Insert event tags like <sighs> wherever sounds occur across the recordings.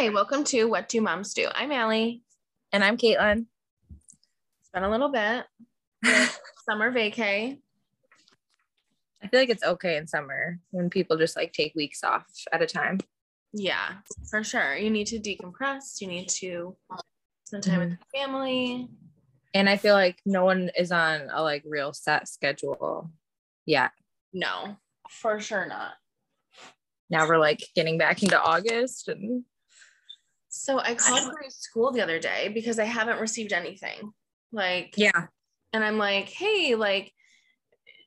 Hey, welcome to What Do Moms Do? I'm Allie. And I'm Caitlin. It's been a little bit. <laughs> Summer vacay. I feel like it's okay in summer when people just like take weeks off at a time. Yeah, for sure. You need to decompress. You need to spend time with mm-hmm. your family. And I feel like no one is on a like real set schedule yet. No, for sure not. Now we're like getting back into August and So I called my school the other day because I haven't received anything. Like, yeah. and I'm like, hey, like,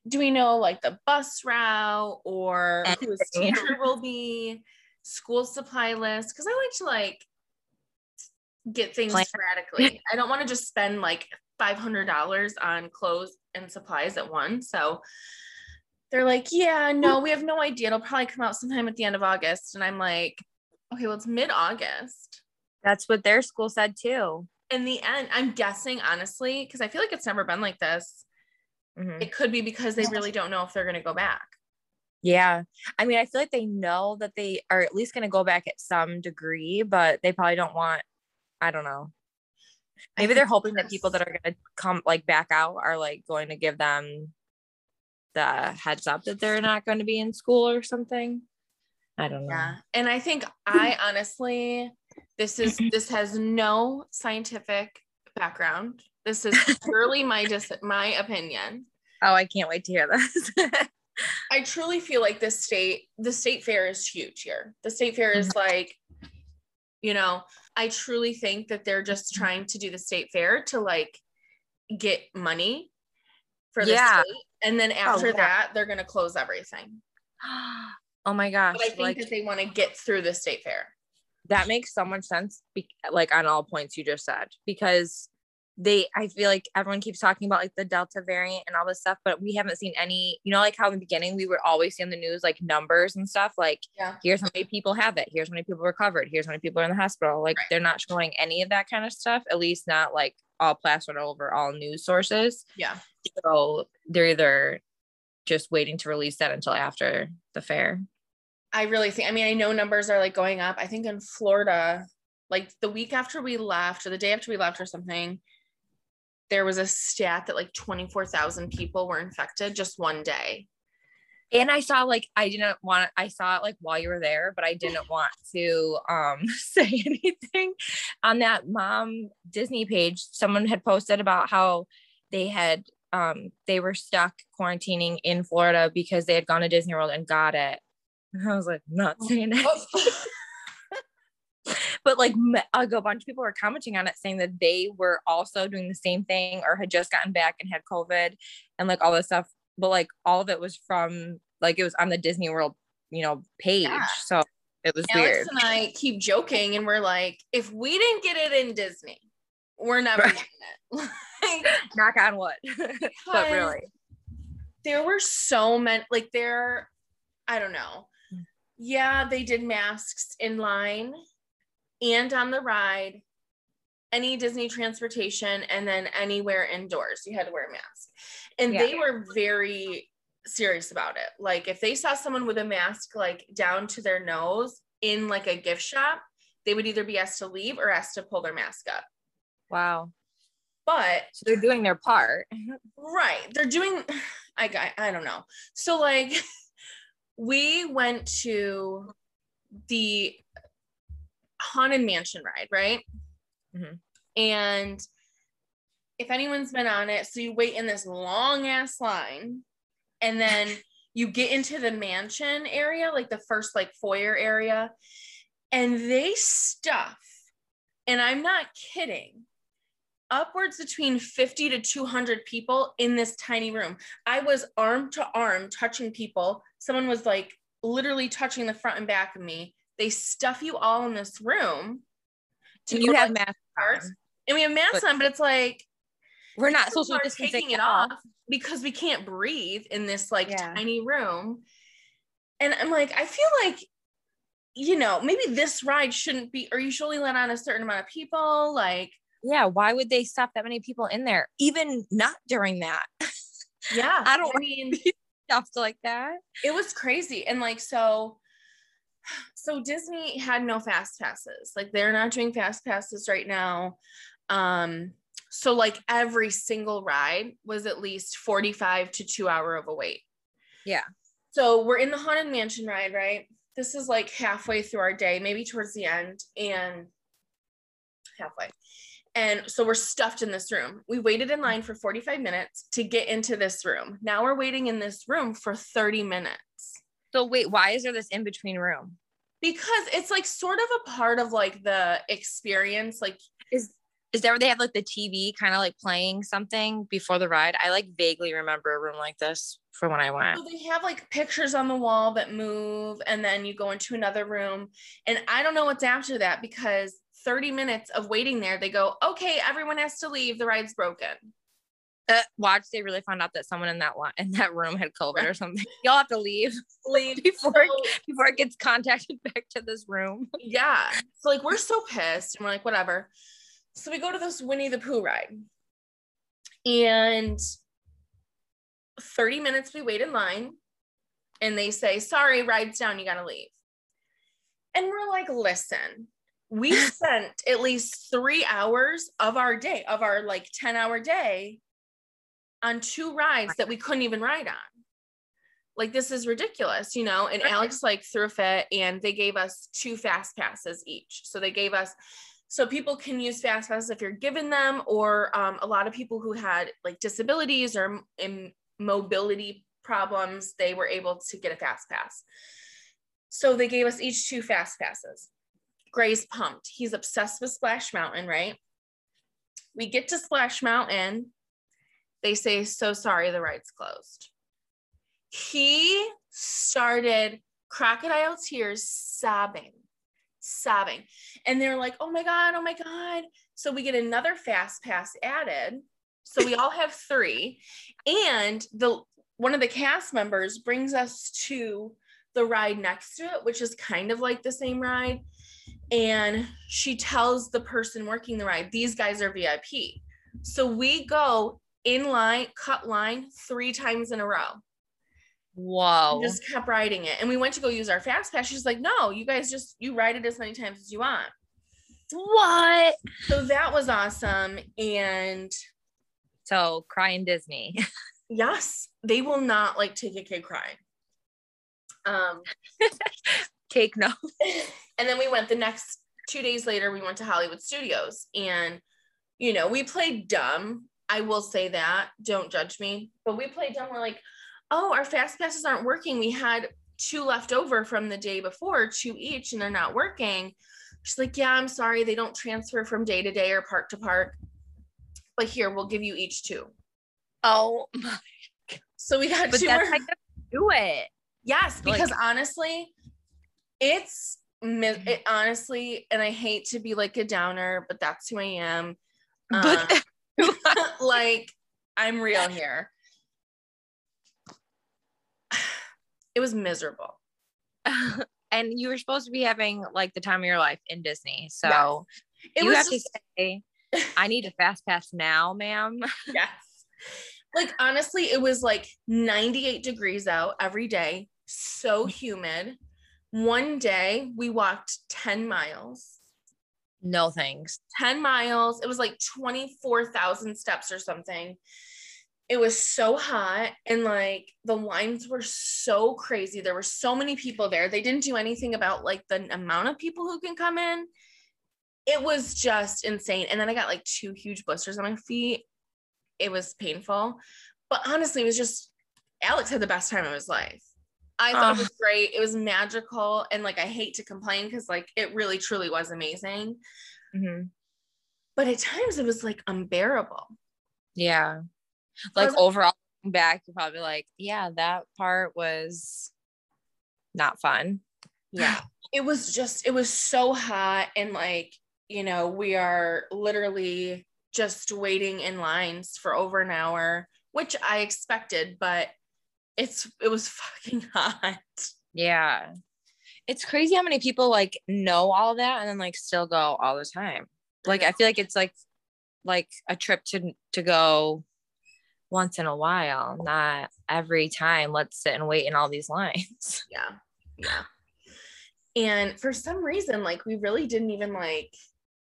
do we know like the bus route or who his teacher will be, school supply list? Because I like to like get things Plan. sporadically. <laughs> I don't want to just spend like five hundred dollars on clothes and supplies at once. So they're like, yeah, no, we have no idea. It'll probably come out sometime at the end of August. And I'm like, okay, well, it's mid-August That's what their school said too. in the end, I'm guessing honestly, because I feel like it's never been like this. Mhm. It could be because they really don't know if they're going to go back. Yeah. I mean, I feel like they know that they are at least going to go back at some degree, but they probably don't want, I don't know. Maybe they're hoping that people that are going to come like back out are like going to give them the heads up that they're not going to be in school or something. I don't know. Yeah. And I think I honestly, this is, this has no scientific background. This is <laughs> purely my dis- my opinion. Oh, I can't wait to hear this. <laughs> I truly feel like the state, the state fair is huge here. The state fair is mm-hmm. like, you know, I truly think that they're just trying to do the state fair to like get money for the Yeah. state. And then oh, after yeah. that, they're gonna close everything. <gasps> <gasps> oh my gosh. But I think like that they want to get through the state fair. that makes so much sense be- like on all points you just said because they i feel like everyone keeps talking about like the delta variant and all this stuff but we haven't seen any you know like how in the beginning we would always see on the news like numbers and stuff like Yeah. here's how many people have it here's how many people recovered here's how many people are in the hospital like Right. they're not showing any of that kind of stuff at least not like all plastered over all news sources Yeah. so they're either just waiting to release that until after the fair I really think, I mean, I know numbers are like going up. I think in Florida, like the week after we left or the day after we left or something, there was a stat that like 24,000 people were infected just one day. and i saw like i didn't want i saw it like while you were there but i didn't <laughs> want to um <laughs> say anything on that mom disney page someone had posted about how they had um they were stuck quarantining in florida because they had gone to disney world and got it and <laughs> i was like not oh. saying it oh. <laughs> but like a bunch of people were commenting on it saying that they were also doing the same thing or had just gotten back and had covid and like all this stuff. But like all of it was from like it was on the disney world you know page. Yeah. so it was Alex weird. and I keep joking and we're like, if we didn't get it in Disney, we're never Right. getting it. <laughs> Like, knock on wood. But really. there were so many like there i don't know yeah they did masks in line and on the ride any disney transportation and then anywhere indoors you had to wear a mask and Yeah. they were very serious about it like if they saw someone with a mask like down to their nose in like a gift shop they would either be asked to leave or asked to pull their mask up wow but so they're doing their part <laughs> Right. They're doing <sighs> I got I don't know. So like <laughs> we went to the haunted mansion ride, right? Mhm. And if anyone's been on it, so you wait in this long ass line and then <laughs> you get into the mansion area, like the first like foyer area, and they stuff, and I'm not kidding, upwards between 50 to 200 people in this tiny room. I was arm to arm touching people. Someone was like literally touching the front and back of me. They stuff you all in this room. and you have like, masks on. and we have masks But- on, but it's like we're not social distancing taking it off because we can't breathe in this like Yeah. tiny room. And I'm like, I feel like, you know, maybe this ride shouldn't be, or you should only let on a certain amount of people. Like, yeah why would they stuff that many people in there even not during that yeah, <laughs> I don't- I mean, <laughs> stuff like that it was crazy. And like, so So Disney had no fast passes. Like they're not doing fast passes right now. Um, so like every single ride was at least 45 to two hour of a wait. Yeah. So we're in the Haunted Mansion ride, right? This is like halfway through our day, maybe towards the end, and halfway. And so we're stuffed in this room. We waited in line for 45 minutes to get into this room. Now we're waiting in this room for 30 minutes. So wait, why is there this in between room? Because it's like sort of a part of like the experience. Like, Is is there where they have like the TV kind of like playing something before the ride? I like vaguely remember a room like this from when I went. so they have like pictures on the wall that move, and then you go into another room. And I don't know what's after that because 30 minutes of waiting there, they go, okay, everyone has to leave. The ride's broken. Uh, watch, they really found out that someone in that <laughs> in that room had COVID or something. <laughs> Y'all have to leave Leave <laughs> before So- before it gets contacted back to this room. yeah. So like we're so pissed and we're like, whatever. So we go to this Winnie the Pooh ride. And 30 minutes we wait in line and they say, sorry, ride's down, you gotta leave. And we're like, listen, we spent at least three hours of our day, of our like 10 hour day on two rides that we couldn't even ride on. Like this is ridiculous, you know? And Alex like threw a fit and they gave us two fast passes each. So they gave us so people can use fast passes if you're given them, or um, a lot of people who had like disabilities or mobility problems, they were able to get a fast pass. So they gave us each two fast passes. Gray's pumped. He's obsessed with Splash Mountain, right? We get to Splash Mountain. They say, So sorry, the ride's closed. He started crocodile tears, sobbing, sobbing. And they're like, Oh my God, oh my God. So we get another fast pass added. So we all have three. And the one of the cast members brings us to the ride next to it, which is kind of like the same ride. And she tells the person working the ride, these guys are VIP. So we go in line, cut line three times in a row. Whoa. We just kept riding it. And we went to go use our fast pass. She's like, no, you guys just you ride it as many times as you want. what? So that was awesome. And So crying Disney. <laughs> yes, they will not like take a kid crying. Um <laughs> Take no. <laughs> and then we went the next two days later we went to hollywood studios. And you know we played dumb. I will say that. Don't judge me. But we played dumb. We're like oh our fast passes aren't working. We had two left over from the day before two each and they're not working. She's like yeah i'm sorry. They don't transfer from day to day or park to park. But here we'll give you each two. Oh my so we got but two that's more. how you do it. Yes, Like- because honestly, it's it honestly, and I hate to be like a downer, but that's who I am. But Um, <laughs> <laughs> like I'm real here. <sighs> It was miserable. <laughs> and you were supposed to be having like the time of your life in Disney. So It you was have just, to say, I need a fast pass now, ma'am. yes. Like honestly, it was like 98 degrees out every day, so humid. One day we walked 10 miles. No thanks. 10 miles. It was like 24,000 steps or something. It was so hot and like the lines were so crazy. There were so many people there. They didn't do anything about like the amount of people who can come in. It was just insane. And then I got like two huge blisters on my feet. It was painful. But honestly, it was just Alex had the best time of his life. I thought it was great. It was magical. And like I hate to complain because like it really truly was amazing Mhm. but at times it was like unbearable. Yeah. Like Was- overall back, you're probably like, yeah, that part was not fun. Yeah. <sighs> It was just, it was so hot. And like, you know, we are literally just waiting in lines for over an hour, which I expected, but it's, it was fucking <laughs> hot. Yeah. It's crazy how many people like know all that and then like still go all the time. Like I feel like it's like like a trip to to go once in a while, not every time let's sit and wait in all these lines. <laughs> Yeah. Yeah. And for some reason, like we really didn't even like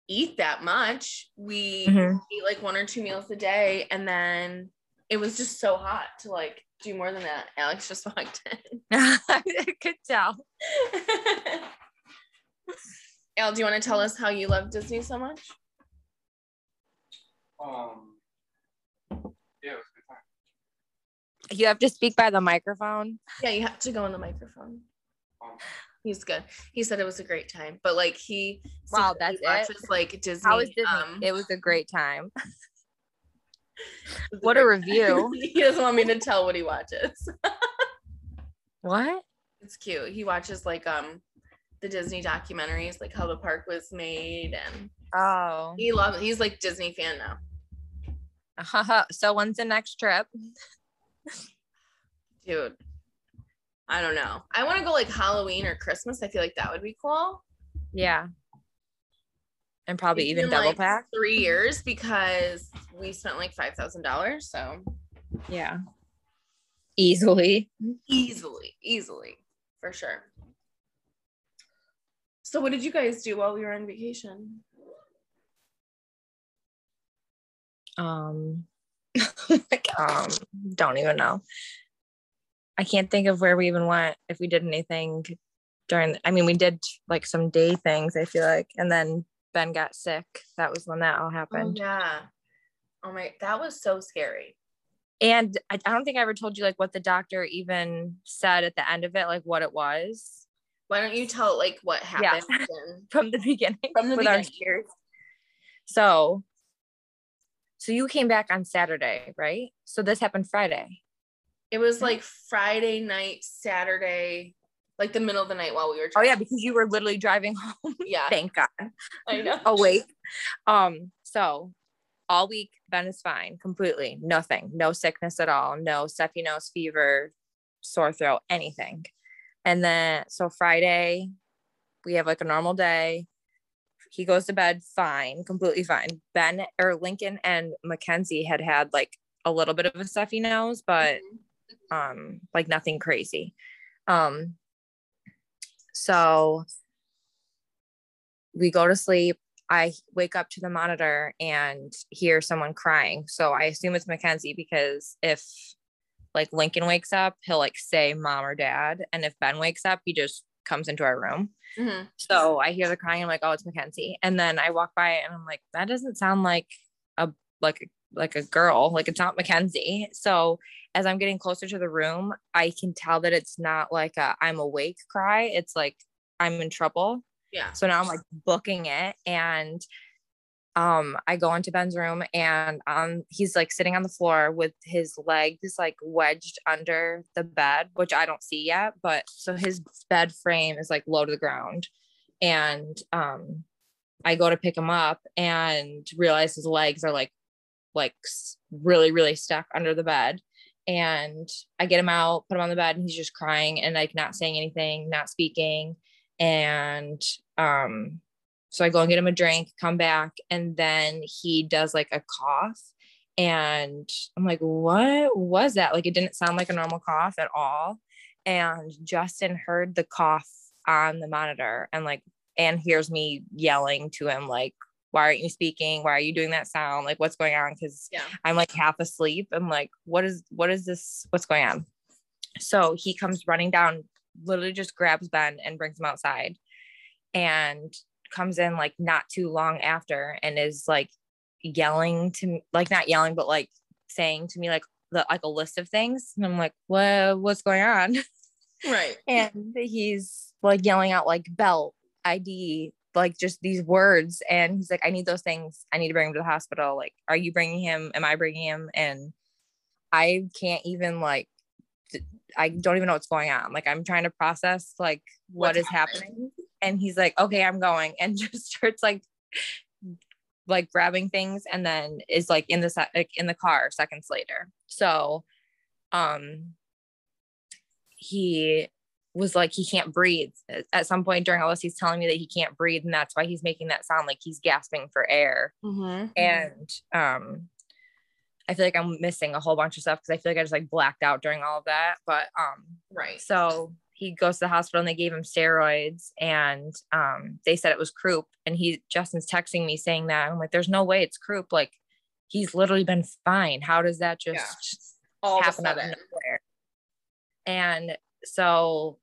eat that much. We Mhm. eat like one or two meals a day, and then it was just so hot to like do more than that. Alex just <laughs> walked in. <laughs> I could tell. <laughs> Al, do you want to tell us how you love Disney so much? Um, yeah, it was a good time. You have to speak by the microphone. Yeah, you have to go on the microphone. Um, He's good. He said it was a great time, but like he Wow, that's it? watches like Disney. How was Disney? um, it was a great time. What a <laughs> review. he doesn't want me to tell what he watches. <laughs> What? It's cute. He watches like um the Disney documentaries, like how the park was made, and Oh. he loves. He's like Disney fan now, <laughs> so when's the next trip? dude. I don't know. I want to go like Halloween or Christmas. I feel like that would be cool. Yeah. And probably It's even double like, pack. Three years because we spent like five thousand dollars. So Yeah. Easily. easily, easily, for sure. So what did you guys do while we were on vacation? Um, like, <laughs> um, don't even know. I can't think of where we even went if we did anything during. I mean, we did like some day things. I feel like, and then Ben got sick. That was when that all Oh happened. yeah. Oh my, that was so scary. And I, I don't think I ever told you like what the doctor even said at the end of it, like what it was Why don't you tell like what happened? <laughs> and- from the beginning. From the beginning. So, so you came back on Saturday, right? So this happened Friday. It was mm-hmm. like Friday night, Saturday, like the middle of the night while we were. Oh yeah, because you were literally driving home. <laughs> yeah, Thank God. I know. <laughs> Awake. Um, so all week Ben is fine, completely. Nothing. No sickness at all. No stuffy nose, fever, sore throat, anything. And then so Friday, we have like a normal day. He goes to bed fine, completely fine. Ben or Lincoln and Mackenzie had had like a little bit of a stuffy nose, but um like nothing crazy um so we go to sleep i wake up to the monitor and hear someone crying so i assume it's mackenzie because if like lincoln wakes up he'll like say mom or dad and if ben wakes up he just comes into our room Mhm. so I hear the crying. I'm like, oh, it's Mackenzie. And then I walk by and I'm like, that doesn't sound like a like like a girl. Like it's not Mackenzie. So as I'm getting closer to the room, I can tell that it's not like a I'm awake cry. It's like I'm in trouble. Yeah. So now I'm like booking it and um I go into Ben's room and um he's like sitting on the floor with his legs like wedged under the bed, which I don't see yet, but so his bed frame is like low to the ground. And um I go to pick him up and realize his legs are like like really really stuck under the bed and I get him out, put him on the bed and he's just crying and like not saying anything, not speaking and um so I go and get him a drink, come back, and then he does like a cough. And I'm like, what was that? Like, it didn't sound like a normal cough at all. And Justin heard the cough on the monitor and like, and hears me yelling to him, like, why aren't you speaking? Why are you doing that sound? Like, what's going on? Because Yeah. I'm like half asleep. I'm like, what is, what is this? What's going on? So he comes running down, literally just grabs Ben and brings him outside. And comes in like not too long after and is like yelling to me, like not yelling, but like saying to me like the like a list of things. And I'm like, what what's going on? Right. <laughs> And he's like yelling out like belt, ID, like just these words. And he's like, I need those things. I need to bring him to the hospital. Like, are you bringing him? Am I bringing him? And I can't even like, I don't even know what's going on. Like, I'm trying to process like what What's is happening. And he's like, okay, I'm going. And <laughs> just starts like, like grabbing things and then is like in the se- like in the car seconds later. So, um, he was like he can't breathe. At some point during all this he's telling me that he can't breathe and that's why he's making that sound like he's gasping for air. Mhm. and um i feel like i'm missing a whole bunch of stuff because i feel like i just like blacked out during all of that but um Right. so he goes to the hospital and they gave him steroids and um they said it was croup. And he Justin's texting me saying that. I'm like there's no way it's croup. Like he's literally been fine. How does that just Yeah. All happen out of nowhere? And so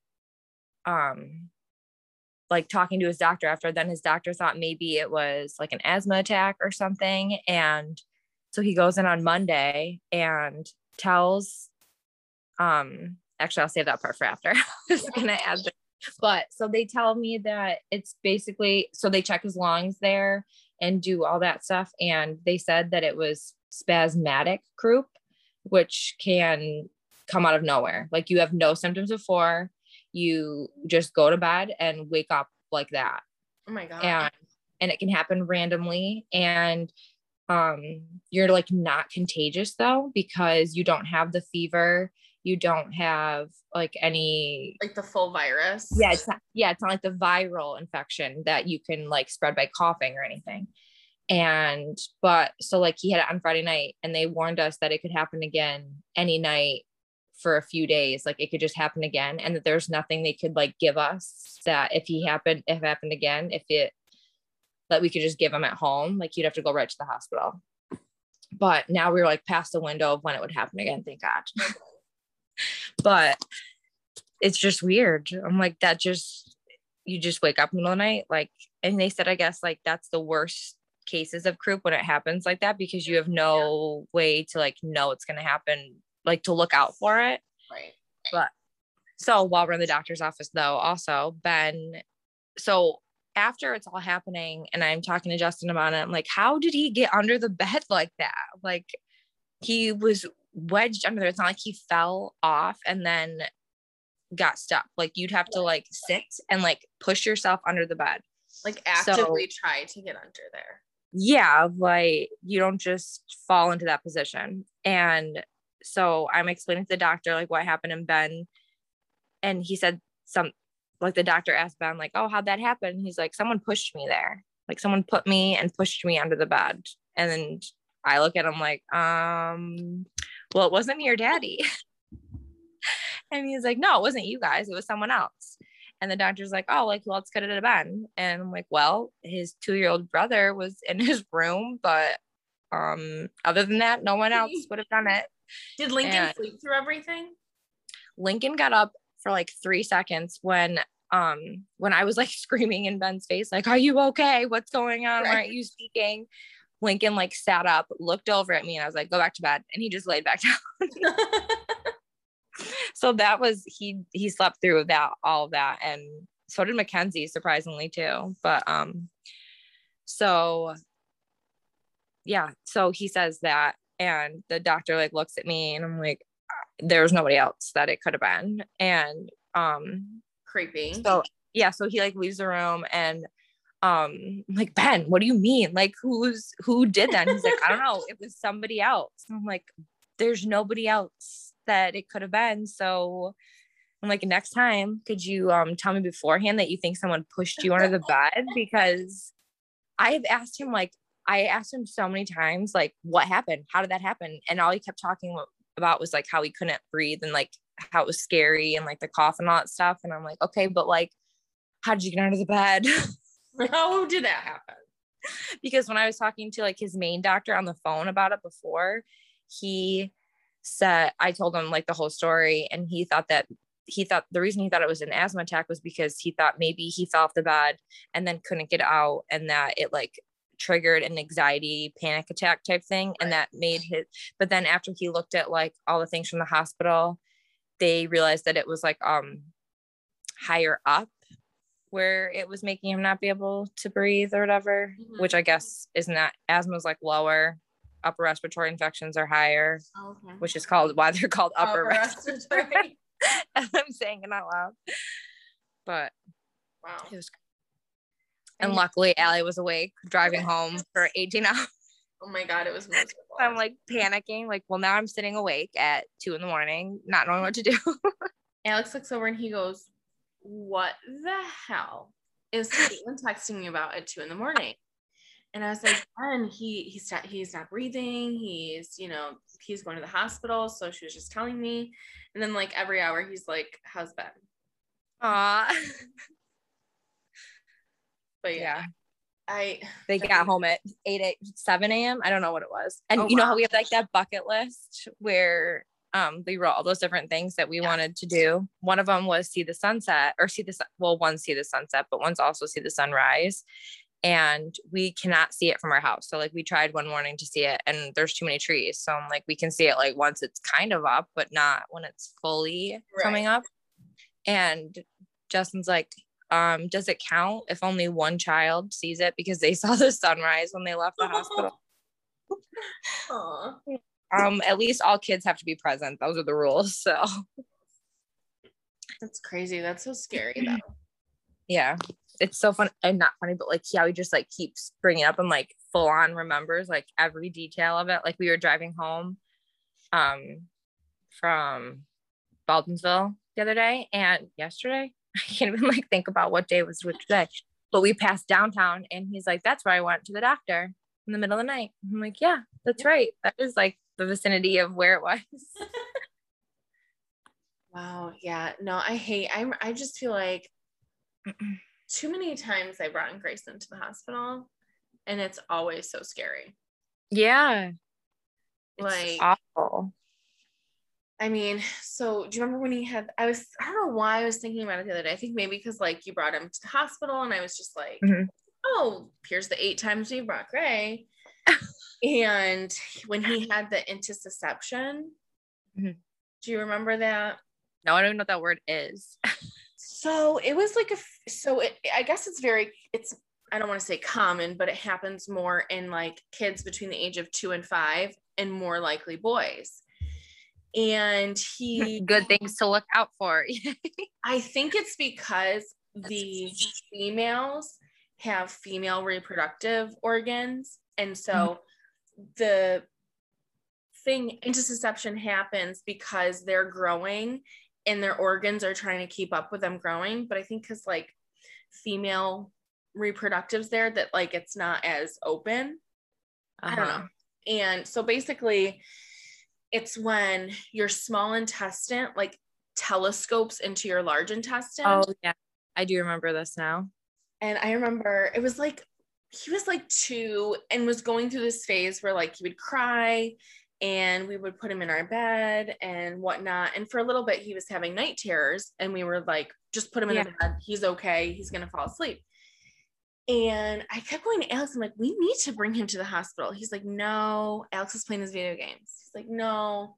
um like talking to his doctor after then his doctor thought maybe it was like an asthma attack or something. And so he goes in on monday and tells um actually i'll save that part for after. <laughs> I was gonna add that. but so they tell me that it's basically so they check his lungs there and do all that stuff. And they said that it was spasmodic croup which can come out of nowhere. Like you have no symptoms before you just go to bed and wake up like that Oh my god. and and it can happen randomly and um you're like not contagious though because you don't have the fever you don't have like any like the full virus. yeah it's not yeah it's not like the viral infection that you can like spread by coughing or anything and but so like he had it on friday night and they warned us that it could happen again any night for a few days like it could just happen again and that there's nothing they could like give us that if he happened if it happened again if it that we could just give him at home like you'd have to go right to the hospital. But now we're like past the window of when it would happen again thank god. <laughs> But it's just weird. I'm like that just you just wake up in the middle of the night like and they said i guess like that's the worst cases of croup when it happens like that because you have no way to like know it's going to happen like to look out for it Right. But so while we're in the doctor's office, though, also Ben, so after it's all happening, and I'm talking to Justin about it, I'm like, how did he get under the bed <laughs> like that? Like he was wedged under there. It's not like he fell off and then got stuck. Like you'd have to like sit and like push yourself under the bed. Like actively try to get under there. yeah like you don't just fall into that position and so i'm explaining to the doctor like what happened and ben. And he said some like the doctor asked ben like oh how'd that happen? He's like someone pushed me there. Like someone put me and pushed me under the bed. And then i look at him like um well it wasn't your daddy. <laughs> And he's like no it wasn't you guys. It was someone else. And the doctor's like, oh, like, well, let's get it to Ben. And I'm like, well, his two-year-old brother was in <laughs> his room, but um, other than that, no one else <laughs> would have done it. Did Lincoln And- sleep through everything? Lincoln got up for like three seconds when um when I was like <laughs> screaming in Ben's face, like, are you okay? What's going on? Why aren't you speaking? Lincoln like sat up, looked over at me, and I was like, go back to bed. And he just laid back <laughs> down. <laughs> so that was he he slept through that all of that and so did mackenzie surprisingly too but um so yeah so he says that and the doctor like looks at me and i'm like there's nobody else that it could have been. And um Creepy. so yeah so he like leaves the room and um I'm like ben what do you mean? Like who's who did that? And he's like i don't know. It was somebody else. And i'm like there's nobody else that it could have been. So i'm like next time could you um tell me beforehand that you think someone pushed you under the bed? Because i have asked him like i asked him so many times like what happened? How did that happen? And all he kept talking about was like how he couldn't breathe and like how it was scary and like the cough and all that stuff. And i'm like okay but like how did you get under the bed? <laughs> How did that happen? because when I was talking to like his main doctor on the phone about it before, he said I told him like the whole story, and he thought that he thought the reason he thought it was an asthma attack was because he thought maybe he fell off the bed and then couldn't get out, and that it like triggered an anxiety panic attack type thing, and that made his. But then after he looked at like all the things from the hospital, they realized that it was like um higher up where it was making him not be able to breathe or whatever, Mhm. which I guess isn't that asthma's like lower, upper respiratory infections are higher, Okay. which is called why they're called upper, Upper respiratory. respiratory. <laughs> I'm saying it out loud. But Wow. it was and luckily Allie was awake driving home for 18 <laughs> hours. Oh my god, it was miserable. I'm like panicking, like, well, now I'm sitting awake at two in the morning, not knowing what to do. <laughs> Alex looks over and he goes, What the hell is Caitlin texting me about at two in the morning? And I was like, Ben, he he's not he's not breathing. He's, you know, he's going to the hospital. So she was just telling me. And then like every hour he's like, How's Ben? Aw. <laughs> But yeah, yeah. I They got home at 8, 8 7 a.m. I don't know what it was. And Oh, you know wow. how we have like that bucket list where um we wrote all those different things that we Yeah. wanted to do. One of them was see the sunset or see the sun. Well, one see the sunset, but one's also see the sunrise. And we cannot see it from our house. So like we tried one morning to see it and there's too many trees. So I'm like, we can see it like once it's kind of up, but not when it's fully coming up. And Justin's like, um, does it count if only one child sees it because they <laughs> saw the sunrise when they left the hospital? <laughs> Um, at least all kids have to be present. Those are the rules. So That's crazy. That's so scary <clears throat> though. yeah, it's so fun and not funny, but like yeah, we just like keeps bringing up and like full on remembers like every detail of it. Like we were driving home, um, from Baldwinsville the other day and yesterday. <laughs> I can't even like think about what day was which day, but we passed downtown and he's like, "That's where I went to the doctor in the middle of the night." I'm like, "Yeah, that's right. That is like the vicinity of where it was." <laughs> <laughs> Wow. Yeah. No, I hate. I'm I just feel like too many times I brought Grayson to the hospital, and it's always so scary. yeah, it's Like, awful. I mean, so do you remember when he had? I was. I don't know why I was thinking about it the other day. I think maybe because like you brought him to the hospital, and I was just like, Mhm. oh, here's the eight times we brought Gray. <laughs> and when he had the intussusception, Mhm. do you remember that? No, I don't even know what that word is. <laughs> So it was like a, so it, I guess it's very, it's, I don't want to say common, but it happens more in like kids between the age of two and five and more likely boys. And he, <laughs> Good things to look out for. <laughs> I think it's because the females have female reproductive organs. And so the thing, intussusception happens because they're growing and their organs are trying to keep up with them growing. But I think because like female reproductives there, that like it's not as open. I don't Uh-huh. know. And so basically, it's when your small intestine like telescopes into your large intestine. Oh yeah, I do remember this now. And I remember it was like he was like two and was going through this phase where like he would cry and we would put him in our bed and whatnot. And for a little bit, he was having night terrors, and we were like, just put him in the bed. He's okay. He's gonna fall asleep. And I kept going to Alex. I'm like, we need to bring him to the hospital. He's like, no. Alex is playing his video games. Like, no.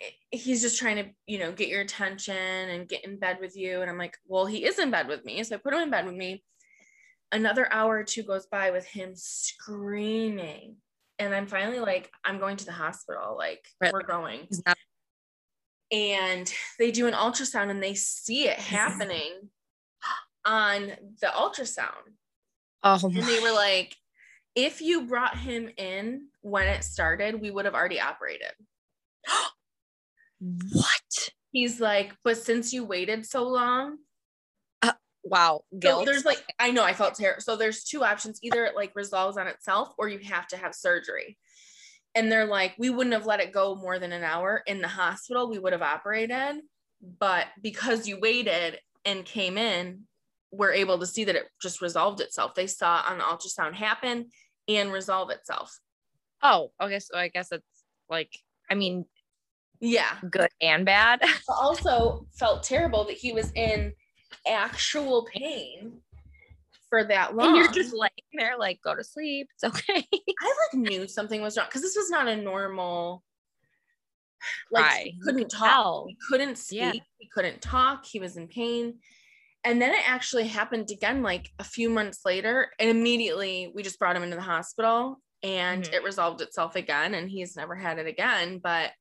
Eh, he's just trying to, you know, get your attention and get in bed with you. And I'm like, well, he is in bed with me. So I put him in bed with me. Another hour or two goes by with him screaming. And I'm finally like, I'm going to the hospital. Like, Really? we're going and they do an ultrasound and they see it <laughs> happening on the ultrasound. Oh And they were like, if you brought him in when it started, we would have already operated. <gasps> What? He's like, but since you waited so long, uh, Wow. so there's like, I know I felt terrible. So there's two options. Either it like resolves on itself or you have to have surgery. And they're like, we wouldn't have let it go more than an hour in the hospital. We would have operated. But because you waited and came in, we're able to see that it just resolved itself. They saw on the ultrasound happen and resolve itself. Oh, okay. So I guess it's like, I mean, Yeah. good and bad. <laughs> But also felt terrible that he was in actual pain for that long. and you're just laying there, like, go to sleep. It's okay. <laughs> I like knew something was wrong because this was not a normal. Like Right. he couldn't talk, tell. he couldn't speak, Yeah. he couldn't talk, he was in pain. And then it actually happened again, like a few months later, and immediately we just brought him into the hospital, and Mhm. it resolved itself again, and he's never had it again. But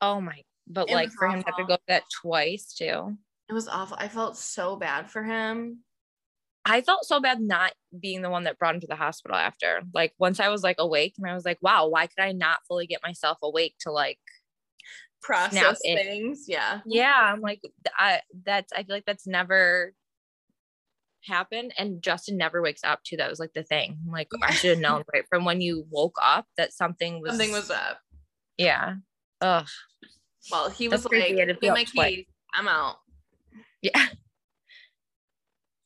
Oh my. But like for him to have to awful. go that twice too. it was awful. I felt so bad for him. I felt so bad not being the one that brought him to the hospital after. Like once I was like awake and I was like, wow, why could I not fully get myself awake to like Process things, yeah. yeah, I'm like I that's I feel like that's never happened and Justin never wakes up to that was like the thing. I'm like I <laughs> should have known right from when you woke up that something was Something was up. yeah. Ugh. Well, he was crazy, like, "Get my keys. I'm out." Yeah. <laughs>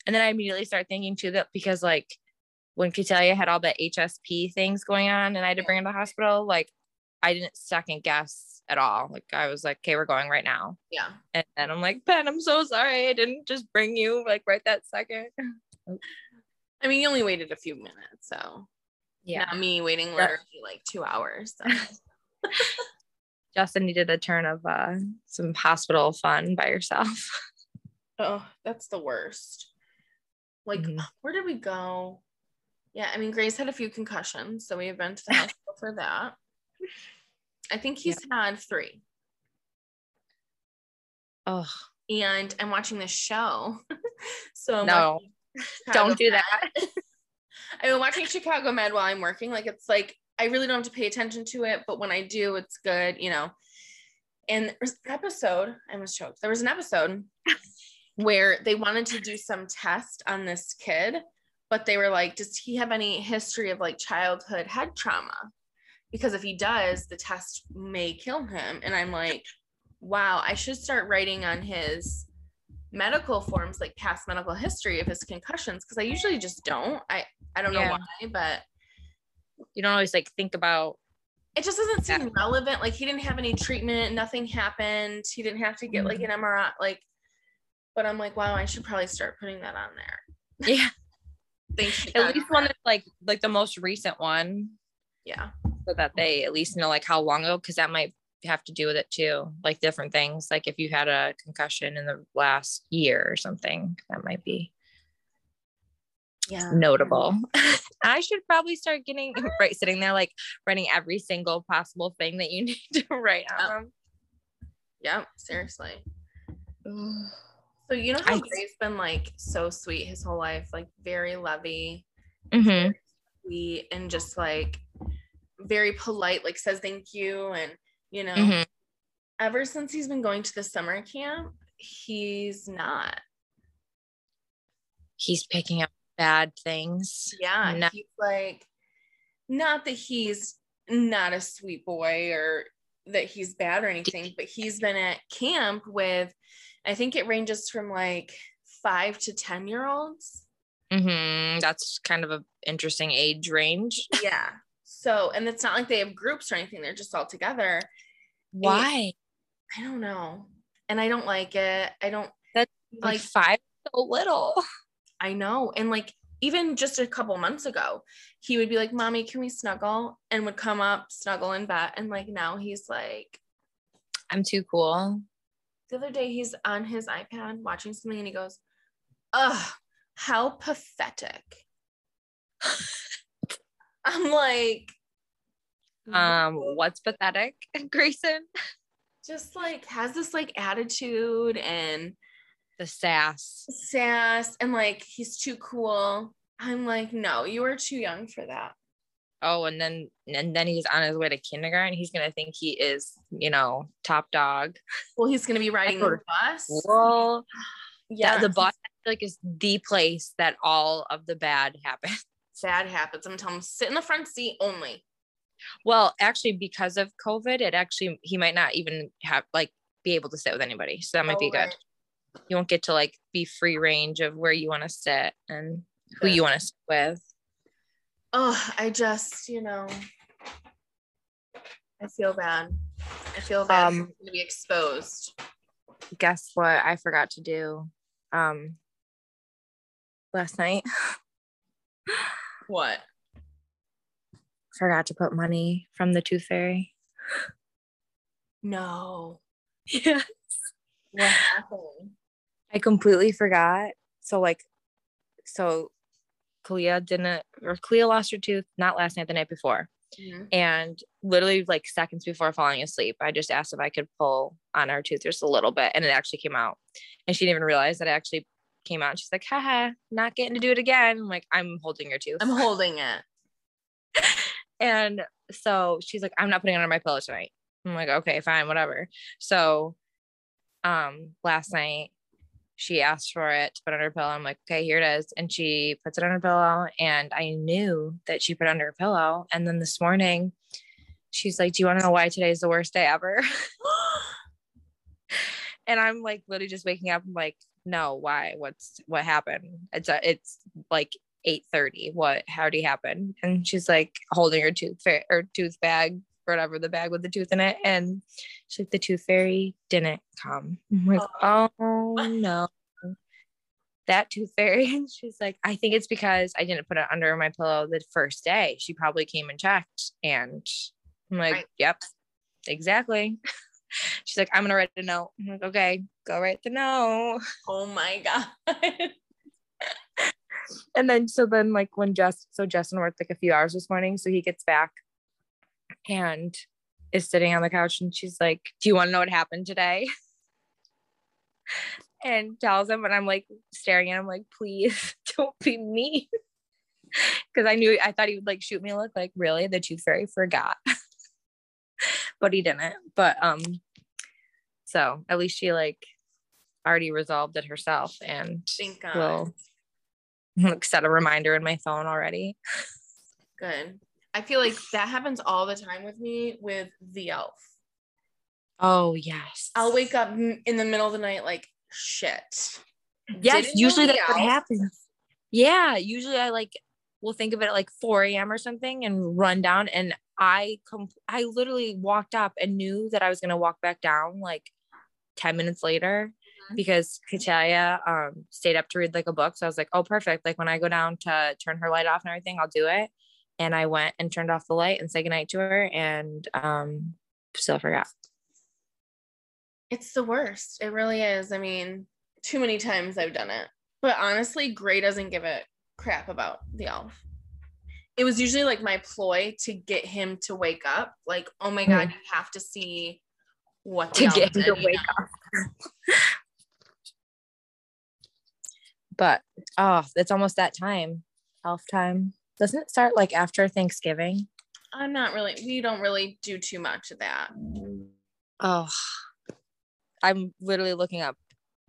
And then I immediately start thinking too that because like when Catelia had all the HSP things going on and I had to bring her to the hospital, like I didn't second guess at all. Like I was like, okay, we're going right now. Yeah. And then I'm like, Ben, I'm so sorry. I didn't just bring you like right that second. I mean, you only waited a few minutes, so Yeah. not me waiting literally like two hours. So. <laughs> <laughs> Justin needed a turn of uh some hospital fun by yourself. oh, that's the worst. Like, Mhm. <gasps> where did we go? Yeah, I mean, Gray's had a few concussions, so we have been to the <laughs> hospital for that. I think he's had three. Oh And I'm watching this show. <laughs> so I'm no, don't do Med. that. <laughs> I've been watching Chicago Med while I'm working. Like it's like I really don't have to pay attention to it, but when I do, it's good, you know. And there's an episode, I was choked. There was an episode <laughs> where they wanted to do some test on this kid, but they were like, does he have any history of like childhood head trauma? Because if he does, the test may kill him. And I'm like, wow, I should start writing on his medical forms like past medical history of his concussions because I usually just don't. I I don't know why, but You don't always like think about it just doesn't seem Yeah. relevant. Like he didn't have any treatment, nothing happened. He didn't have to get like mm-hmm. an MRI. Like, but I'm like, wow, I should probably start putting that on there. yeah. <laughs> Thanks. At least one that's like like the most recent one. Yeah. so that they at least know like how long ago because that might have to do with it too like different things like if you had a concussion in the last year or something that might be Yeah. notable <laughs> i should probably start getting <laughs> right sitting there like writing every single possible thing that you <laughs> need to write on Yeah. Seriously. So you know how I- Gray's been like so sweet his whole life, like very lovey, Mhm. sweet, and just like very polite, like says thank you. And you know, Mhm. ever since he's been going to the summer camp, he's not. he's picking up bad things Yeah. No. He's like not that he's not a sweet boy or that he's bad or anything, but he's been at camp with I think it ranges from like five to ten year olds. hmm that's kind of a interesting age range Yeah. So, and it's not like they have groups or anything, they're just all together. why I don't know. And I don't like it. I don't That's like, like five so little <laughs> I know. And like, even just a couple months ago, he would be like, Mommy, can we snuggle? And would come up, snuggle in bed. And like, now he's like, i'm too cool the other day, he's on his iPad watching something and he goes, Ugh, how pathetic. <laughs> <laughs> I'm like, Um, what's pathetic, <laughs> Grayson? just like has this like attitude and The sass. sass and like he's too cool. I'm like, no, you are too young for that. Oh, and then and then he's on his way to kindergarten. He's gonna think he is, you know, top dog. Well, he's gonna be riding the bus. Well, <sighs> Yeah, yeah, the bus I feel like is the place that all of the bad happens. Bad happens, I'm telling him sit in the front seat only. Well, actually, because of COVID, it actually he might not even have like be able to sit with anybody. So that might be Oh, good. right. You won't get to like be free range of where you want to sit and who you want to sit with. Oh, I just, you know, I feel bad. I feel bad um, to be exposed. Guess what? I forgot to do um last night. <laughs> What? forgot to put money from the tooth fairy. No. <laughs> Yes. What happened? I completely forgot. So like so Clea didn't or Clea lost her tooth not last night, the night before. Mhm. And literally like seconds before falling asleep, I just asked if I could pull on her tooth just a little bit and it actually came out. And she didn't even realize that I actually came out. And she's like, haha, not getting to do it again. I'm like, I'm holding your tooth. I'm holding it. <laughs> And so she's like, I'm not putting it under my pillow tonight. I'm like, okay, fine, whatever. So um last night she asked for it to put on her pillow. I'm like, okay, here it is. And she puts it on her pillow. And I knew that she put it under her pillow. And then this morning, she's like, Do you want to know why today's the worst day ever? <laughs> <gasps> and I'm like literally just waking up. I'm like, no, why? What's what happened? It's a, it's like 8:30. What already happen And she's like holding her tooth fa- or tooth bag, whatever the bag with the tooth in it. And she's like, the tooth fairy didn't come. I'm like, oh, oh no. That tooth fairy. <laughs> And she's like, I think it's because I didn't put it under my pillow the first day. She probably came and checked. And I'm like, Right. yep, exactly. <laughs> She's like, I'm gonna write a note. I'm like, okay, go write the note. Oh my god. <laughs> And then so then like when Jess so Justin worked like a few hours this morning, so he gets back and is sitting on the couch and she's like, Do you want to know what happened today? <laughs> and tells him, and I'm like staring at him like, please don't be mean. Cause I knew I thought he would like shoot me a look like really the tooth fairy forgot. But he didn't. But um so at least she like already resolved it herself and Thank God. will like <laughs> set a reminder in my phone already. Good. I feel like that happens all the time with me with the elf. Oh yes. I'll wake up in the middle of the night like shit. Yes, Didn't usually that's what happens. Yeah, usually I like will think of it at like 4 a.m. or something and run down. And I com- I literally walked up and knew that I was gonna walk back down like 10 minutes later Mhm. because Katalia um stayed up to read like a book. So I was like, oh perfect. Like when I go down to turn her light off and everything, I'll do it. And I went and turned off the light and said goodnight to her and um still forgot. It's the worst. It really is. I mean, too many times I've done it. But honestly, Gray doesn't give a crap about the elf. It was usually like my ploy to get him to wake up. Like, oh my God, hmm. you have to see what To get him to wake know? <laughs> but oh, it's almost that time, elf time. Doesn't it start like after Thanksgiving? I'm not really, we don't really do too much of that. Oh, I'm literally looking up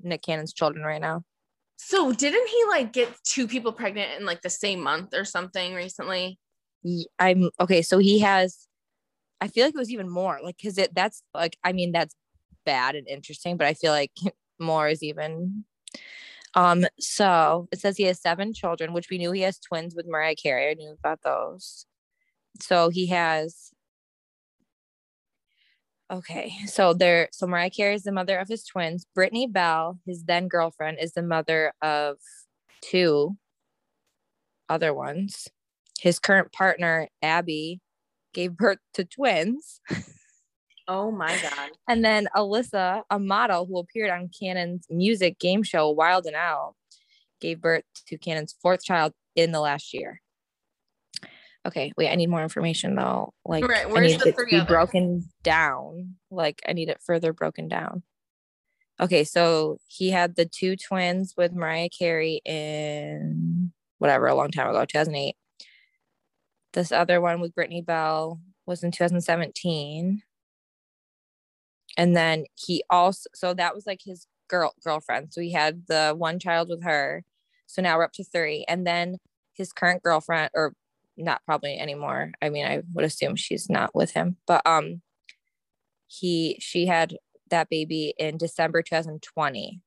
Nick Cannon's children right now. So, didn't he like get two people pregnant in like the same month or something recently? I'm okay. So he has, I feel like it was even more like, cause it, that's like, I mean, that's bad and interesting, but I feel like <laughs> more is even. Um, so it says he has seven children, which we knew he has twins with Mariah Carey. I knew about those. So he has. Okay, so there, so Mariah Carey is the mother of his twins. Brittany Bell, his then girlfriend, is the mother of two other ones. His current partner, Abby, gave birth to twins. Oh my God. <laughs> And then Alyssa, a model who appeared on Cannon's music game show Wild 'N Out, gave birth to Cannon's fourth child in the last year. Okay, wait, I need more information though. Like, Right, I where's need the it to be broken down. Like, I need it further broken down. Okay, so he had the two twins with Mariah Carey in whatever, a long time ago, 2008. This other one with Brittany Bell was in 2017 and then he also so that was like his girl girlfriend so he had the one child with her so now we're up to three and then his current girlfriend or not probably anymore. I mean i would assume she's not with him but um he she had that baby in december 2020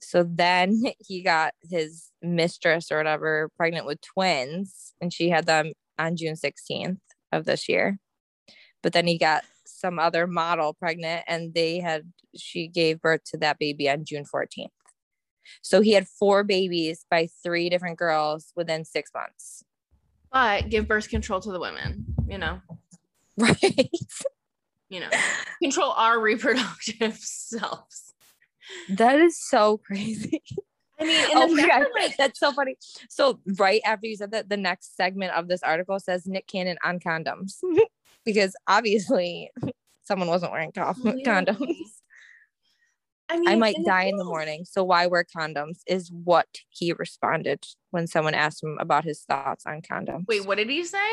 so then <laughs> he got his mistress or whatever pregnant with twins and she had them on june 16th of this year. But then he got some other model pregnant and they had she gave birth to that baby on June 14th. So he had four babies by three different girls within 6 months. But give birth control to the women, you know, <laughs> Right. you know, control our reproductive <laughs> selves. that is so crazy. I mean, <laughs> Oh the my God, like, that's so funny. So right after you said that, the next segment of this article says Nick Cannon on condoms because obviously someone wasn't wearing condoms. I mean, I might and die in the morning. So why wear condoms is what he responded when someone asked him about his thoughts on condoms. Wait, what did he say?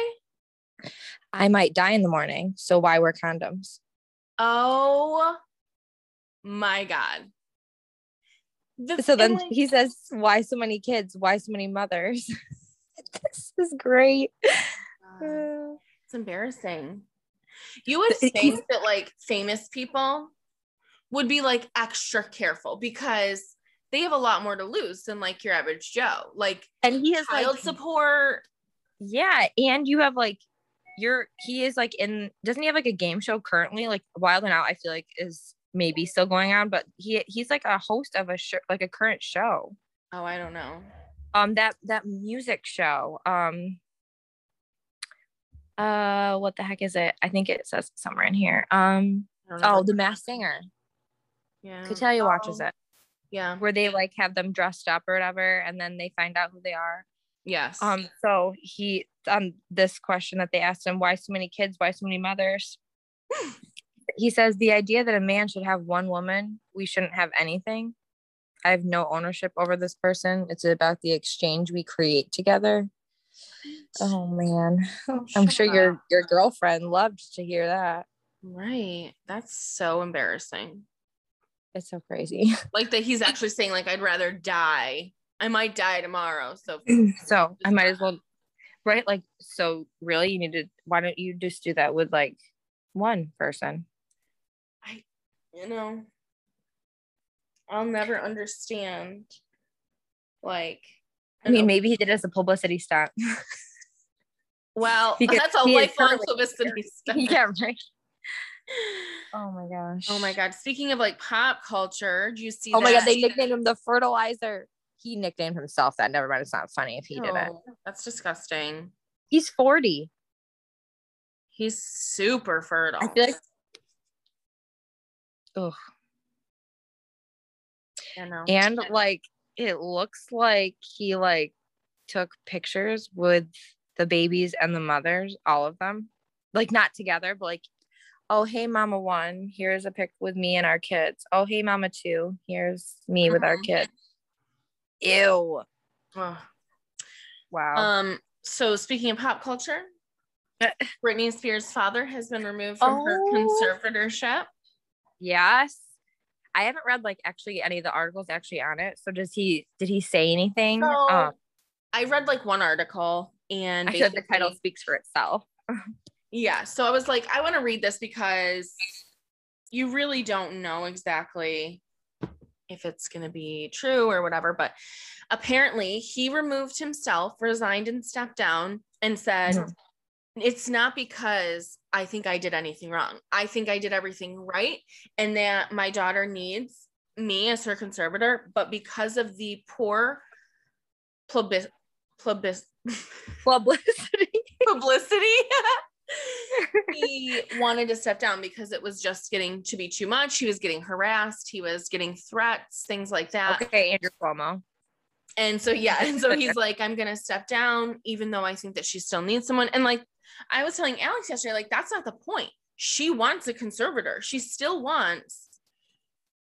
I might die in the morning. So why wear condoms? Oh my god. The- So then like, he says, why so many kids? Why so many mothers? <laughs> this is great. It's embarrassing. You would think that like famous people would be like extra careful because they have a lot more to lose than like your average Joe. Like And he has child like support. Yeah, and you have like you're he is like in doesn't he have like a game show currently? Like Wild 'N Out, I feel like is maybe still going on, but he he's like a host of a show like a current show. Oh, I don't know. Um that that music show. Um uh what the heck is it? I think it says somewhere in here. Um I don't know. oh the masked singer. Yeah. Katalia watches Oh, it Yeah. where they like have them dressed up or whatever and then they find out who they are. Yes. Um, so he on this question that they asked him, why so many kids, why so many mothers? <sighs> he says the idea that a man should have one woman, we shouldn't have anything. I have no ownership over this person. It's about the exchange we create together. Oh man. I'm sure up. your your girlfriend loved to hear that. right. That's so embarrassing. It's so crazy. <laughs> Like that he's actually saying like I'd rather die. I might die tomorrow. So <clears throat> so I might as well right like so really you need to why don't you just do that with like one person I you know, I'll never understand. Like, I mean, an- maybe he did it as a publicity stunt. <laughs> well, because <laughs> that's a lifelong publicity stuff. yeah, right. Oh, oh my gosh. Oh my god! Speaking of like pop culture, do you see? Oh my god, they nicknamed him the fertilizer. He nicknamed himself that. Never mind. It's not funny if he did it. Oh, That's disgusting. He's 40. He's super fertile. I feel like Ugh. I know. And like it looks like he like took pictures with the babies and the mothers, all of them. Like not together, but like, oh hey mama one, here's a pic with me and our kids. Oh hey mama two, here's me with our Mhm. kid. Ew. Ugh. Wow. Um. So speaking of pop culture, <laughs> Britney Spears' father has been removed from her Oh. conservatorship. yes. I haven't read like actually any of the articles actually on it. So does he did he say anything? So Um, I read like one article, and I feel like the title speaks for itself. <laughs> Yeah. So I was like, I want to read this because you really don't know exactly if it's going to be true or whatever. But apparently, he removed himself, resigned, and stepped down and said, Mhm. It's not because I think I did anything wrong. I think I did everything right and that my daughter needs me as her conservator. But because of the poor plebis, plebis, <laughs> Publicity. publicity <laughs> he wanted to step down because it was just getting to be too much. He was getting harassed. He was getting threats things like that. Okay, Andrew Cuomo. and so yeah and so he's like i'm gonna step down even though i think that she still needs someone. And like i was telling alex yesterday like that's not the point. She wants a conservator. She still wants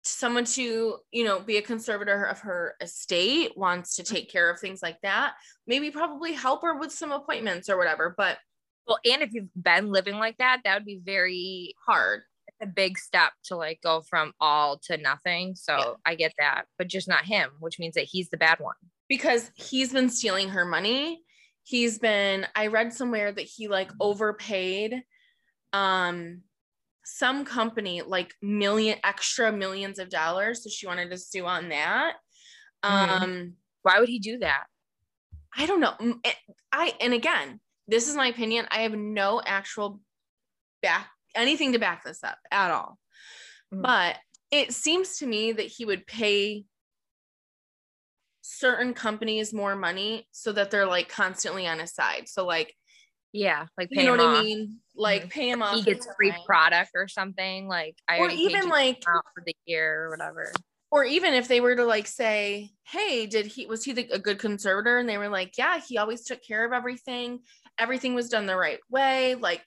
someone to you know be a conservator of her estate wants to take care of things like that. Maybe probably help her with some appointments or whatever but Well, and if you've been living like that, that would be very hard It's a big step to like go from all to nothing. So Yeah. I get that, but just not him, which means that he's the bad one. because he's been stealing her money. He's been I read somewhere that he like overpaid um some company like million extra millions of dollars so she wanted to sue on that. Mhm. Um Why would he do that? I don't know. I and again, this is my opinion. I have no actual back anything to back this up at all. Mhm. But it seems to me that he would pay certain companies more money so that they're like constantly on his side. So like, Yeah, like pay you know what off. I mean? Like pay him off. He gets free time. product or something. Like I Or even like out for the year or whatever. or even if they were to like say, "Hey, did he was he the, a good conservator?" and they were like, "Yeah, he always took care of everything. Everything was done the right way." Like,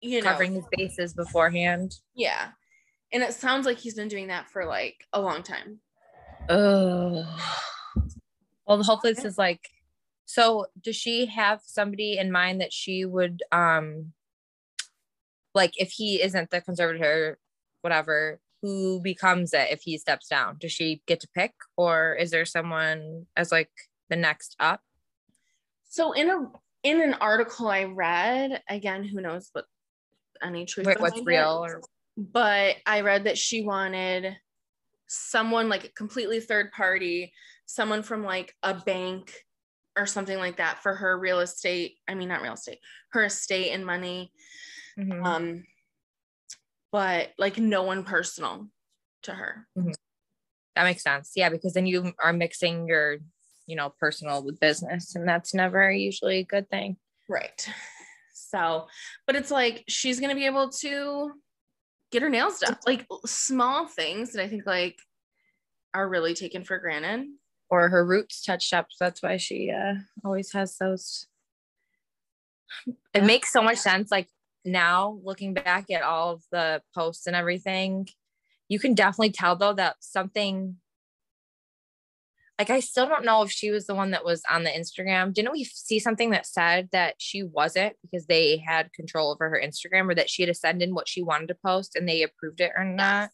you know, Covering his bases beforehand. yeah. And it sounds like he's been doing that for like a long time. Oh. Well, hopefully this is like so does she have somebody in mind that she would um like if he isn't the conservator, whatever, who becomes it if he steps down? Does she get to pick or is there someone as like the next up? So in a in an article I read, again, who knows what any truth Wait, what's real or but I read that she wanted someone like a completely third party, someone from like a bank or something like that for her real estate. I mean, not real estate, her estate and money. Mhm. Um, but like no one personal to her. that makes sense. Yeah, because then you are mixing your, you know, personal with business, and that's never usually a good thing. Right. So, but it's like she's going to be able to get her nails done. Like small things that I think like are really taken for granted. Or her roots touched up. That's why she uh, always has those. It makes so much sense. Like now, looking back at all of the posts and everything, you can definitely tell though that something. Like I still don't know if she was the one that was on the Instagram. Didn't we see something that said that she wasn't because they had control over her Instagram or that she had to send in what she wanted to post and they approved it or not?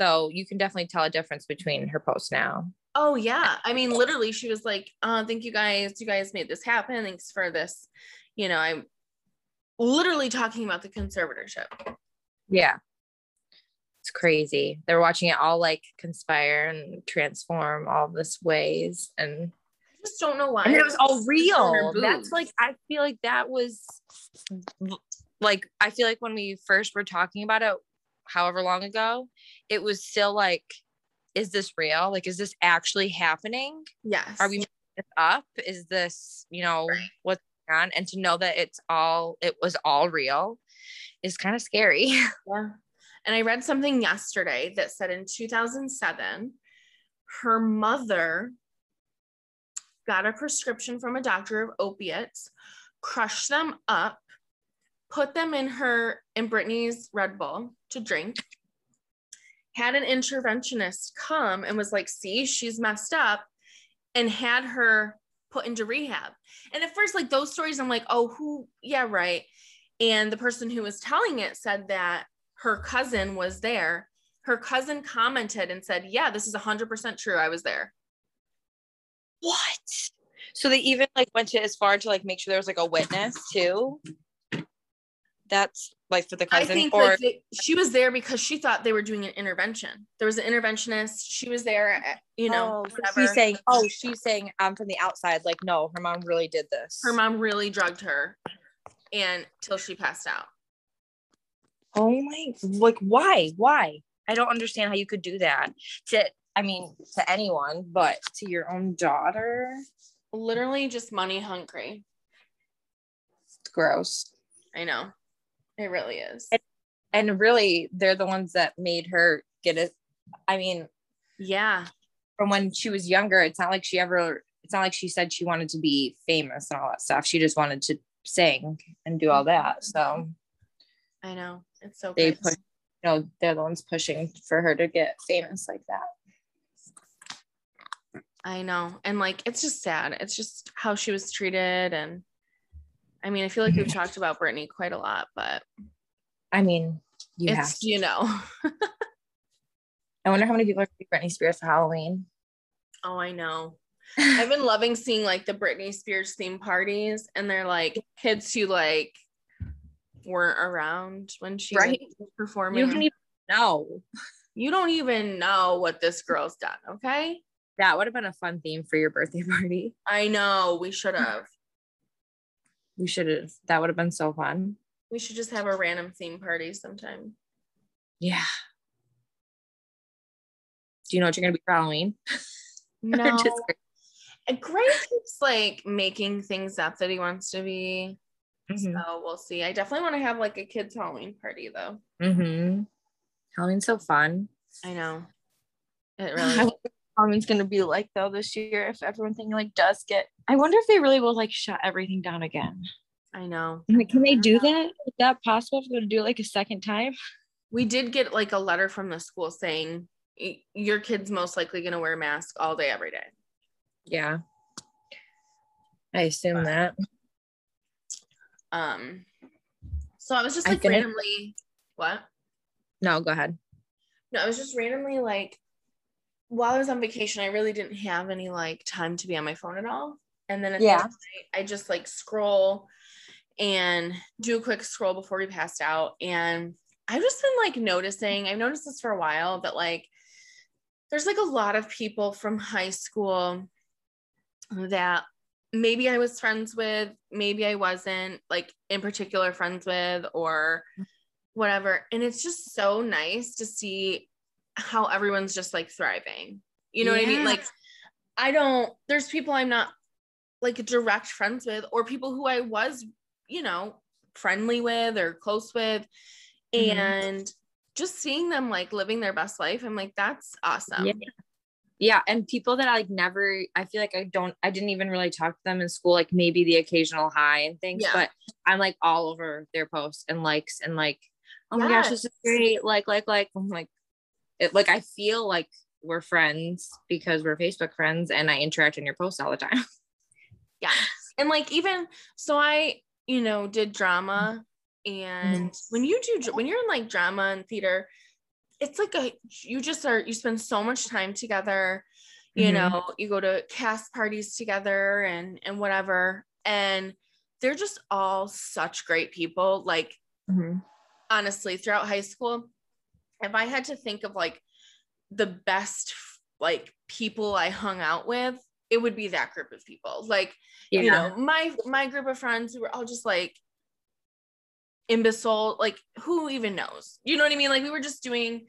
So you can definitely tell a difference between her posts now. Oh yeah. I mean, literally she was like, uh, thank you guys. You guys made this happen. Thanks for this. You know, I'm literally talking about the conservatorship. Yeah. It's crazy. They're watching it all like conspire and transform all this ways. And, I just don't know why. and it was all It's on her real. That's like, I feel like that was like, I feel like when we first were talking about it, however long ago, it was still like, is this real? Like, is this actually happening? yes. Are we making this up? Is this, you know, Right. what's going on? And to know that it's all, it was all real is kind of scary. <laughs> Yeah. And I read something yesterday that said in 2007, her mother got a prescription from a doctor of opiates, crushed them up, put them in her in Britney's Red Bull to drink, had an interventionist come and was like, see, she's messed up, and had her put into rehab. And at first, like those stories, I'm like, oh, who? Yeah, right. And the person who was telling it said that her cousin was there. Her cousin commented and said, Yeah, this is 100% true. I was there. What? So they even like went to as far to like make sure there was like a witness too. That's like for the cousin. I think or like, they- she was there because she thought they were doing an intervention. There was an interventionist. She was there, at, you know, oh, she's saying, oh, she's saying I'm from the outside. Like, no, her mom really did this. her mom really drugged her and till she passed out. Oh my, like why? Why? I don't understand how you could do that to. I mean, to anyone, but to your own daughter. Literally just money hungry. It's gross. I know. It really is. It- And really, they're the ones that made her get it. I mean, Yeah. from when she was younger, it's not like she ever. It's not like she said she wanted to be famous and all that stuff. She just wanted to sing and do all that. So I know. It's so they good. push. You know, they're the ones pushing for her to get famous like that. I know. And like it's just sad. It's just how she was treated. And I mean, I feel like we've <laughs> talked about Britney quite a lot, but I mean, you have. it's you know. <laughs> I wonder how many people are going to be Britney Spears for Halloween. Oh, I know. <laughs> I've been loving seeing like the Britney Spears theme parties, and they're like kids who like weren't around when she Right. was performing. you don't even know. you don't even know what this girl's done. Okay. That would have been a fun theme for your birthday party. I know. We should have. We should have. That would have been so fun. We should just have a random theme party sometime. Yeah. Do you know what you're going to be for Halloween? <laughs> No. just- And Gray keeps like making things up that he wants to be. Mhm. So we'll see. I definitely want to have like a kids Halloween party though. Mm-hmm. Halloween's so fun. I know. It <laughs> really wonder Halloween's gonna be like though this year if everything like does get. I wonder if they really will like shut everything down again. I know. Like, can they do that? Is that possible if they're gonna do it like a second time? We did get like a letter from the school saying your kid's most likely going to wear a mask all day, every day. Yeah. I assume that. Um, so I was just like randomly, what? No, go ahead. No, I was just randomly like, while I was on vacation, I really didn't have any like time to be on my phone at all. And then at Yeah. the night, I just like scroll and do a quick scroll before we passed out. And I've just been like noticing, I've noticed this for a while that like there's like a lot of people from high school that maybe I was friends with, maybe I wasn't like in particular friends with or whatever. And it's just so nice to see how everyone's just like thriving. You know what I mean? Like I don't there's people I'm not like direct friends with or people who I was, you know, friendly with or close with Mhm. and just seeing them like living their best life i'm like that's awesome Yeah. Yeah and people that i like never i feel like i don't i didn't even really talk to them in school like maybe the occasional hi and things Yeah. but i'm like all over their posts and likes and like oh my gosh this is great like like like i'm like it like i feel like we're friends because we're facebook friends and i interact in your posts all the time. <laughs> Yeah and like even so i you know did drama mm-hmm. and when you do when you're in like drama and theater it's like a you just are you spend so much time together you Mhm. know you go to cast parties together and and whatever. And they're just all such great people. Like honestly throughout high school if i had to think of like the best like people i hung out with it would be that group of people. Like yeah. you know my my group of friends who were all just like imbecile like who even knows? You know what i mean? Like we were just doing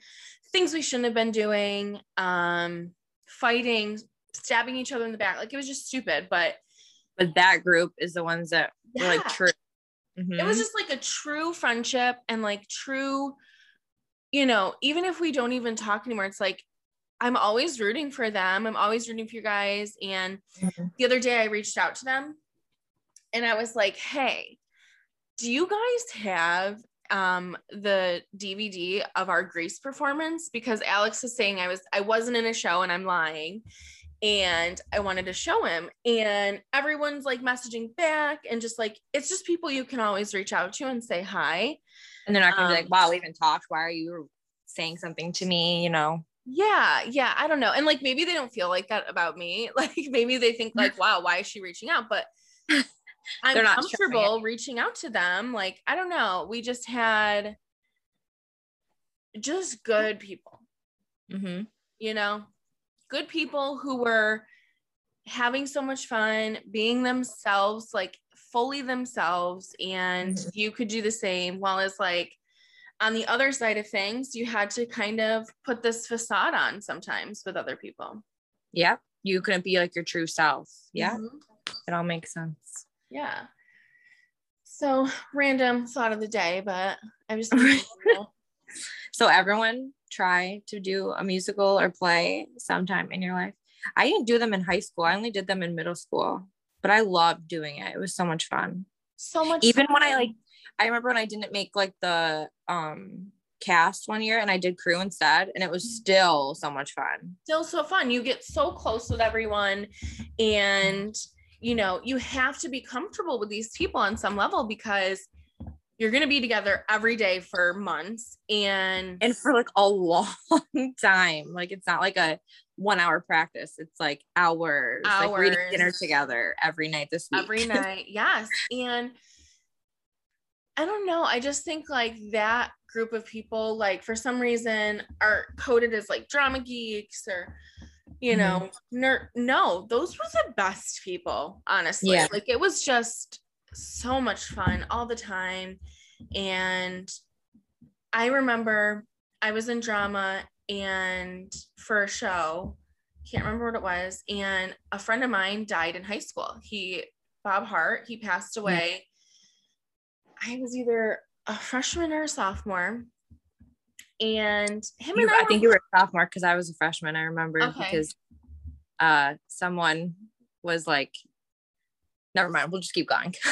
things we shouldn't have been doing um fighting stabbing each other in the back. Like it was just stupid but but that group is the ones that were like true. It was just like a true friendship and like true you know even if we don't even talk anymore it's like i'm always rooting for them. I'm always rooting for you guys. And Mhm. the other day I reached out to them and I was like, hey, do you guys have um the DVD of our Grease performance? Because Alex is saying I was I wasn't in a show and I'm lying. And I wanted to show him. And everyone's like messaging back and just like it's just people you can always reach out to and say hi. and they're not gonna be um, like wow we even talked why are you saying something to me you know Yeah, yeah, I don't know. And like maybe they don't feel like that about me. <laughs> Like maybe they think like, wow, why is she reaching out? But <laughs> I'm comfortable reaching out to them. Like, I don't know. We just had just good people, mm-hmm. you know, good people who were having so much fun, being themselves, like fully themselves. And Mhm. you could do the same. While it's like on the other side of things, you had to kind of put this facade on sometimes with other people. Yeah. You couldn't be like your true self. Yeah. Mhm. It all makes sense. Yeah. So random thought of the day, but I just <laughs> So everyone try to do a musical or play sometime in your life. I didn't do them in high school. I only did them in middle school, but I loved doing it. It was so much fun. so much Even when I like I remember when I didn't make like the um cast one year and I did crew instead and it was still so much fun. still so fun. You get so close with everyone and you know, you have to be comfortable with these people on some level because you're going to be together every day for months and And for like a long <laughs> time. Like it's not like a one hour practice. It's like hours. Like we're dinner together every night this week. every night. <laughs> Yes. And I don't know. I just think like that group of people, like for some reason, are coded as like drama geeks or, you Mhm. know, nerd. No, those were the best people, honestly. Yeah. Like it was just so much fun all the time. And I remember I was in drama and for a show, can't remember what it was, and a friend of mine died in high school. He Bob Hart, he passed away. I was either a freshman or a sophomore. And him You- and I, I think you were a sophomore because I was a freshman. I remember Okay. because uh someone was like, never mind, we'll just keep going. <laughs>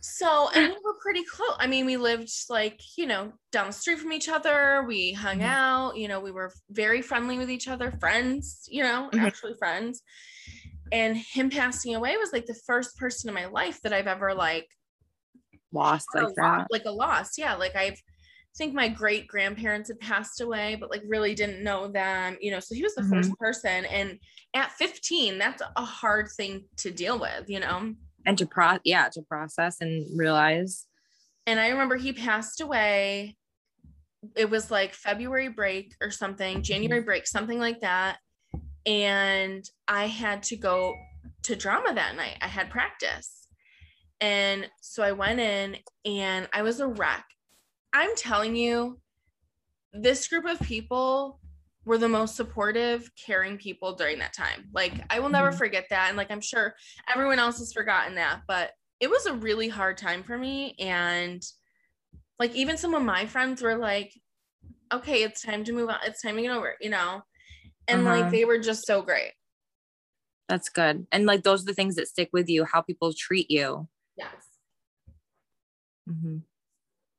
so and we were pretty close. I mean, we lived like, you know, down the street from each other. We hung Mhm. out, you know, we were very friendly with each other, friends, you know, Mhm. actually friends. And him passing away was like the first person in my life that I've ever like Lost like that. like a loss. Yeah. Like I've think my great grandparents had passed away, but like really didn't know them, you know. So he was the Mhm. first person. And at 15, that's a hard thing to deal with, you know. And to pro yeah, to process and realize. And I remember he passed away. It was like February break or something, January break, something like that. And I had to go to drama that night. I had practice. And so I went in and I was a wreck. I'm telling you, this group of people were the most supportive, caring people during that time. Like, I will never Mhm. forget that. And like, I'm sure everyone else has forgotten that, but it was a really hard time for me. And like, even some of my friends were like, okay, it's time to move on. It's time to get over, you know? And Uh-huh. like, they were just so great. That's good. And like those are the things that stick with you, how people treat you. Yes. Mm-hmm.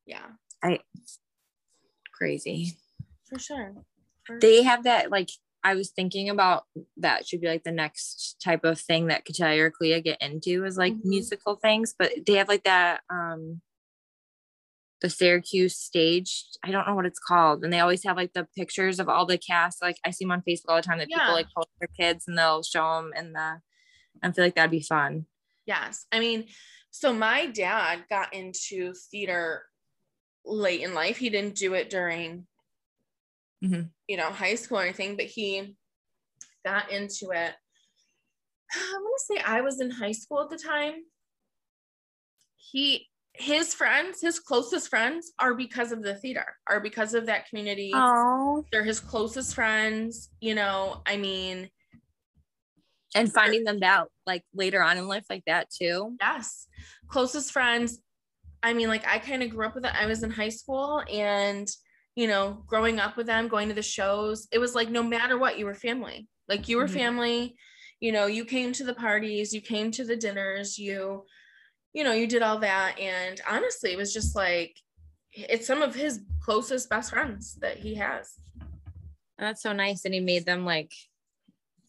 Yeah, I crazy. for sure. For- They have that like I was thinking about that should be like the next type of thing that Katia or Clea get into is like Mhm. musical things, but they have like that um the Syracuse stage. I don't know what it's called. And they always have like the pictures of all the cast. Like I see them on Facebook all the time that Yeah. people like post their kids and they'll show them in the I feel like that'd be fun. Yes. I mean, so my dad got into theater late in life. He didn't do it during, Mhm. you know, high school or anything, but he got into it. <sighs> I'm going to say I was in high school at the time. He, his friends, his closest friends are because of the theater, are because of that community. Oh. They're his closest friends. You know, I mean, And finding them out like later on in life like that too. Yes. Closest friends. I mean, like I kind of grew up with it. I was in high school and, you know, growing up with them, going to the shows, it was like no matter what, you were family. Like you were Mhm. family. You know, you came to the parties, you came to the dinners, you, you know, you did all that. And honestly, it was just like, it's some of his closest best friends that he has. That's so nice. And he made them like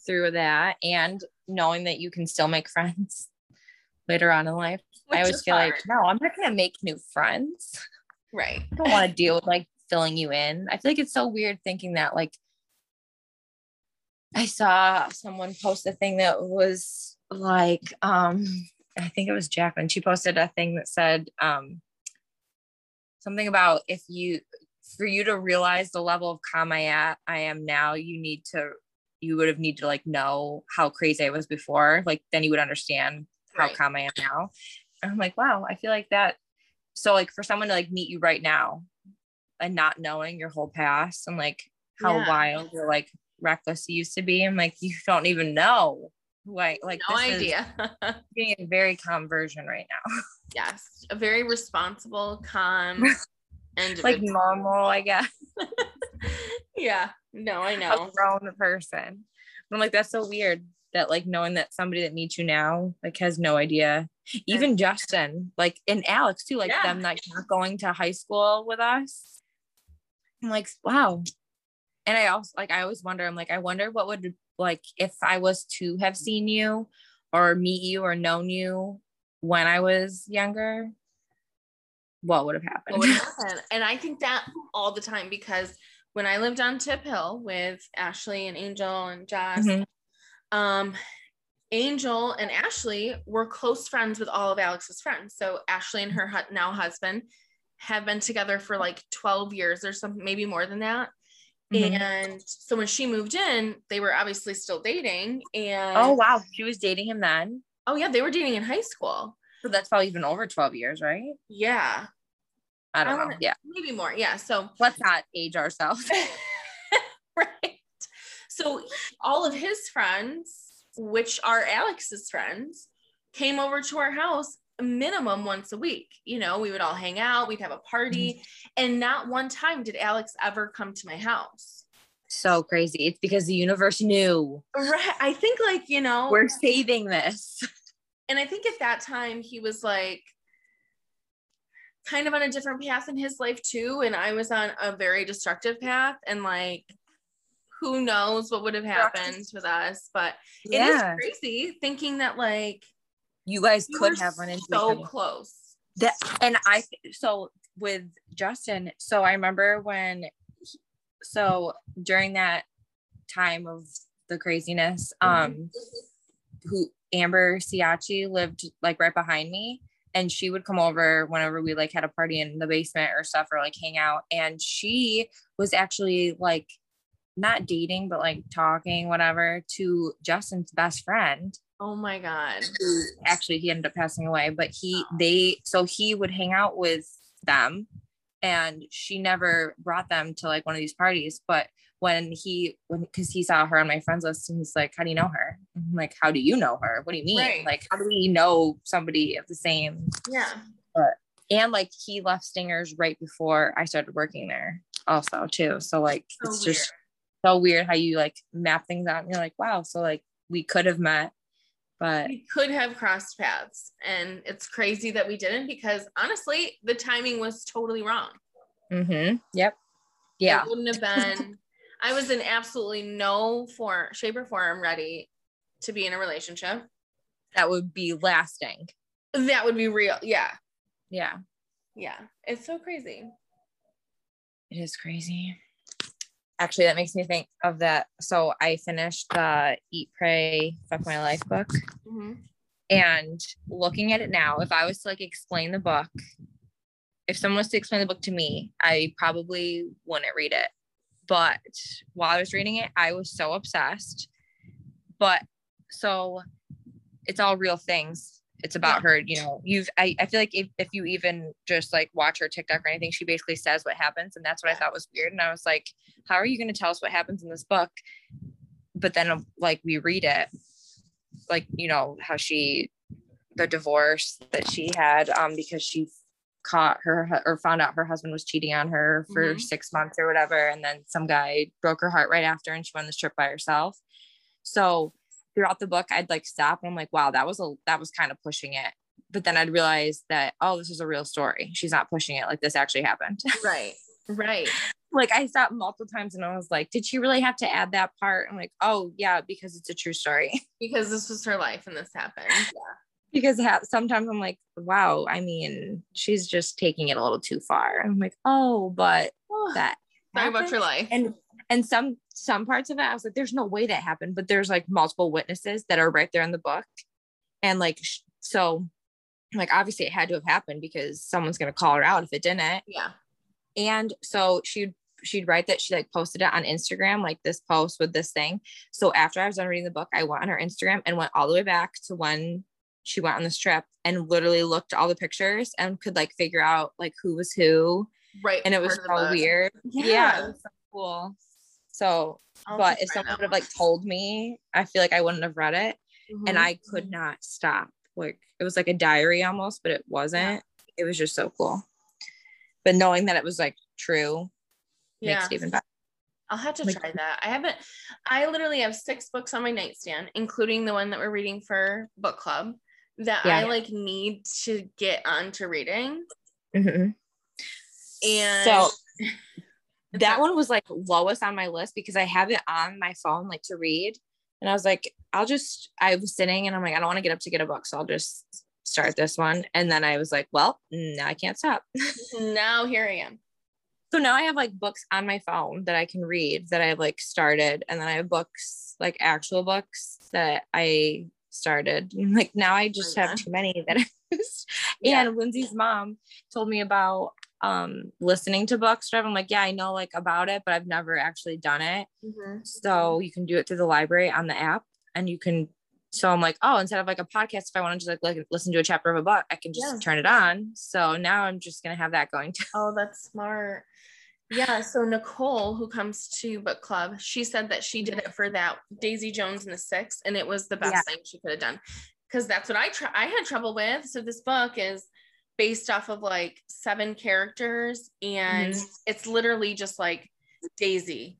through that and knowing that you can still make <laughs> friends later on in life. I always feel like, no, I'm not going to make new friends. right. I don't want to deal with like filling you in. I feel like it's so weird thinking that like I saw someone post a thing that was like, um, I think it was Jacqueline. She posted a thing that said um something about if you for you to realize the level of calm I at I am now, you need to you would have need to like know how crazy I was before. Like then you would understand how Right. calm I am now. I'm like, wow, I feel like that. So like for someone to like meet you right now and not knowing your whole past and like how Yeah. wild or like reckless you used to be, I'm like, you don't even know who I like. No this is idea. <laughs> being a very calm version right now. <laughs> yes. A very responsible, calm, <laughs> and like normal, I guess. yeah no I know grown person. And I'm like, that's so weird that like knowing that somebody that meets you now like has no idea. Even Justin, like and Alex too, like Yeah. them like not going to high school with us. I'm like, wow. And I also like I always wonder, I'm like, I wonder what would like if I was to have seen you or meet you or known you when I was younger, what would have happened? what would <laughs> happen and i think that all the time because when i lived on Tipp Hill with ashley and angel and josh Mhm. um angel and ashley were close friends with all of alex's friends so ashley and her hu- now husband have been together for like 12 years or something maybe more than that Mhm. and so when she moved in they were obviously still dating and Oh wow, she was dating him then. oh yeah they were dating in high school So that's probably even over 12 years, right? yeah I don't I know. wanna- Yeah. maybe more yeah so Let's not age ourselves. <laughs> right. So all of his friends, which are Alex's friends, came over to our house minimum once a week. You know, we would all hang out, we'd have a party, mm-hmm. and not one time did Alex ever come to my house. so crazy. It's because the universe knew Right. I think like, you know, we're saving this. and I think at that time he was like kind of on a different path in his life too. And I was on a very destructive path and like who knows what would have happened with us. But it is Yeah. crazy thinking that like You guys we could have run into each so other. close. That and I so with Justin, so I remember when so during that time of the craziness, um who Amber Siachi lived like right behind me and she would come over whenever we like had a party in the basement or stuff or like hang out and she was actually like not dating but like talking whatever to Justin's best friend Oh my god. who <clears throat> actually he ended up passing away but he they so he would hang out with them and she never brought them to like one of these parties but when he when because he saw her on my friends list and he's like how do you know her I'm like how do you know her what do you mean Right. like how do we know somebody of the same Yeah. But, and like he left stingers right before i started working there also too so like So it's just so weird how you like map things out and you're like wow so like we could have met but we could have crossed paths and it's crazy that we didn't because honestly the timing was totally wrong. Mm-hmm. Yep. Yeah. It wouldn't have been <laughs> i was in absolutely no form shape or form ready to be in a relationship. That would be lasting. That would be real. Yeah. Yeah. Yeah. It's so crazy. It is crazy. Actually, that makes me think of that. So I finished the Eat, Pray, Fuck My Life book. Mhm. And looking at it now, if I was to like explain the book, if someone was to explain the book to me, I probably wouldn't read it. But while I was reading it, I was so obsessed. But so it's all real things. It's about Yeah. her, you know, you've I, I feel like if, if you even just like watch her TikTok or anything, she basically says what happens. And that's what I thought was weird. And I was like, how are you going to tell us what happens in this book? But then um, like we read it, like, you know, how she the divorce that she had um because she caught her or found out her husband was cheating on her for Mhm. six months or whatever and then some guy broke her heart right after and she went on this trip by herself so throughout the book i'd like stop and i'm like wow that was a that was kind of pushing it. But then i'd realize that oh this is a real story. She's not pushing it like this actually happened. <laughs> Right right. Like i stopped multiple times and i was like did she really have to add that part? I'm like oh yeah because it's a true story. <laughs> Because this was her life and this happened. Yeah. Because ha- sometimes I'm like, wow, I mean, she's just taking it a little too far. I'm like, oh, but that sorry about your life. And and some some parts of it, I was like, there's no way that happened, but there's like multiple witnesses that are right there in the book, and like sh- so, like obviously it had to have happened because someone's gonna call her out if it didn't, yeah and so she'd she'd write that she like posted it on Instagram, like this post with this thing. So after I was done reading the book, I went on her Instagram and went all the way back to when she went on this trip and literally looked all the pictures and could like figure out like who was who. right And it was so weird. yeah, Yeah, it was so cool. So, I'll but if someone would have like told me, I feel like I wouldn't have read it. And Mhm. I could not stop. Like it was like a diary almost, but it wasn't. It was just so cool. But knowing that it was like true yeah makes it even better. I'll have to Like- try that. I haven't, I literally have six books on my nightstand, including the one that we're reading for book club that Yeah. I like need to get on to reading. Mhm. And So that one was like lowest on my list because I have it on my phone like to read. And I was like, I'll just, I was sitting and I'm like, I don't want to get up to get a book. So I'll just start this one. And then I was like, well, now I can't stop. <laughs> now here I am. So now I have like books on my phone that I can read that I've like started. And then I have books, like actual books that I started. <laughs> Like now I just have uh-huh. too many that <laughs> I just, Yeah. and Lindsay's mom told me about um listening to books. So I'm like, yeah, I know like about it, but I've never actually done it. Mhm. So you can do it through the library on the app and you can so I'm like, oh, instead of like a podcast, if I want to just like, like listen to a chapter of a book, I can just Yeah. turn it on. So now I'm just gonna have that going too. Oh, that's smart. Yeah. So Nicole, who comes to book club, she said that she did it for that Daisy Jones and the Six, and it was the best Yeah. thing she could have done. Because that's what I try. I had trouble with. So this book is based off of like seven characters, and Mhm. it's literally just like Daisy,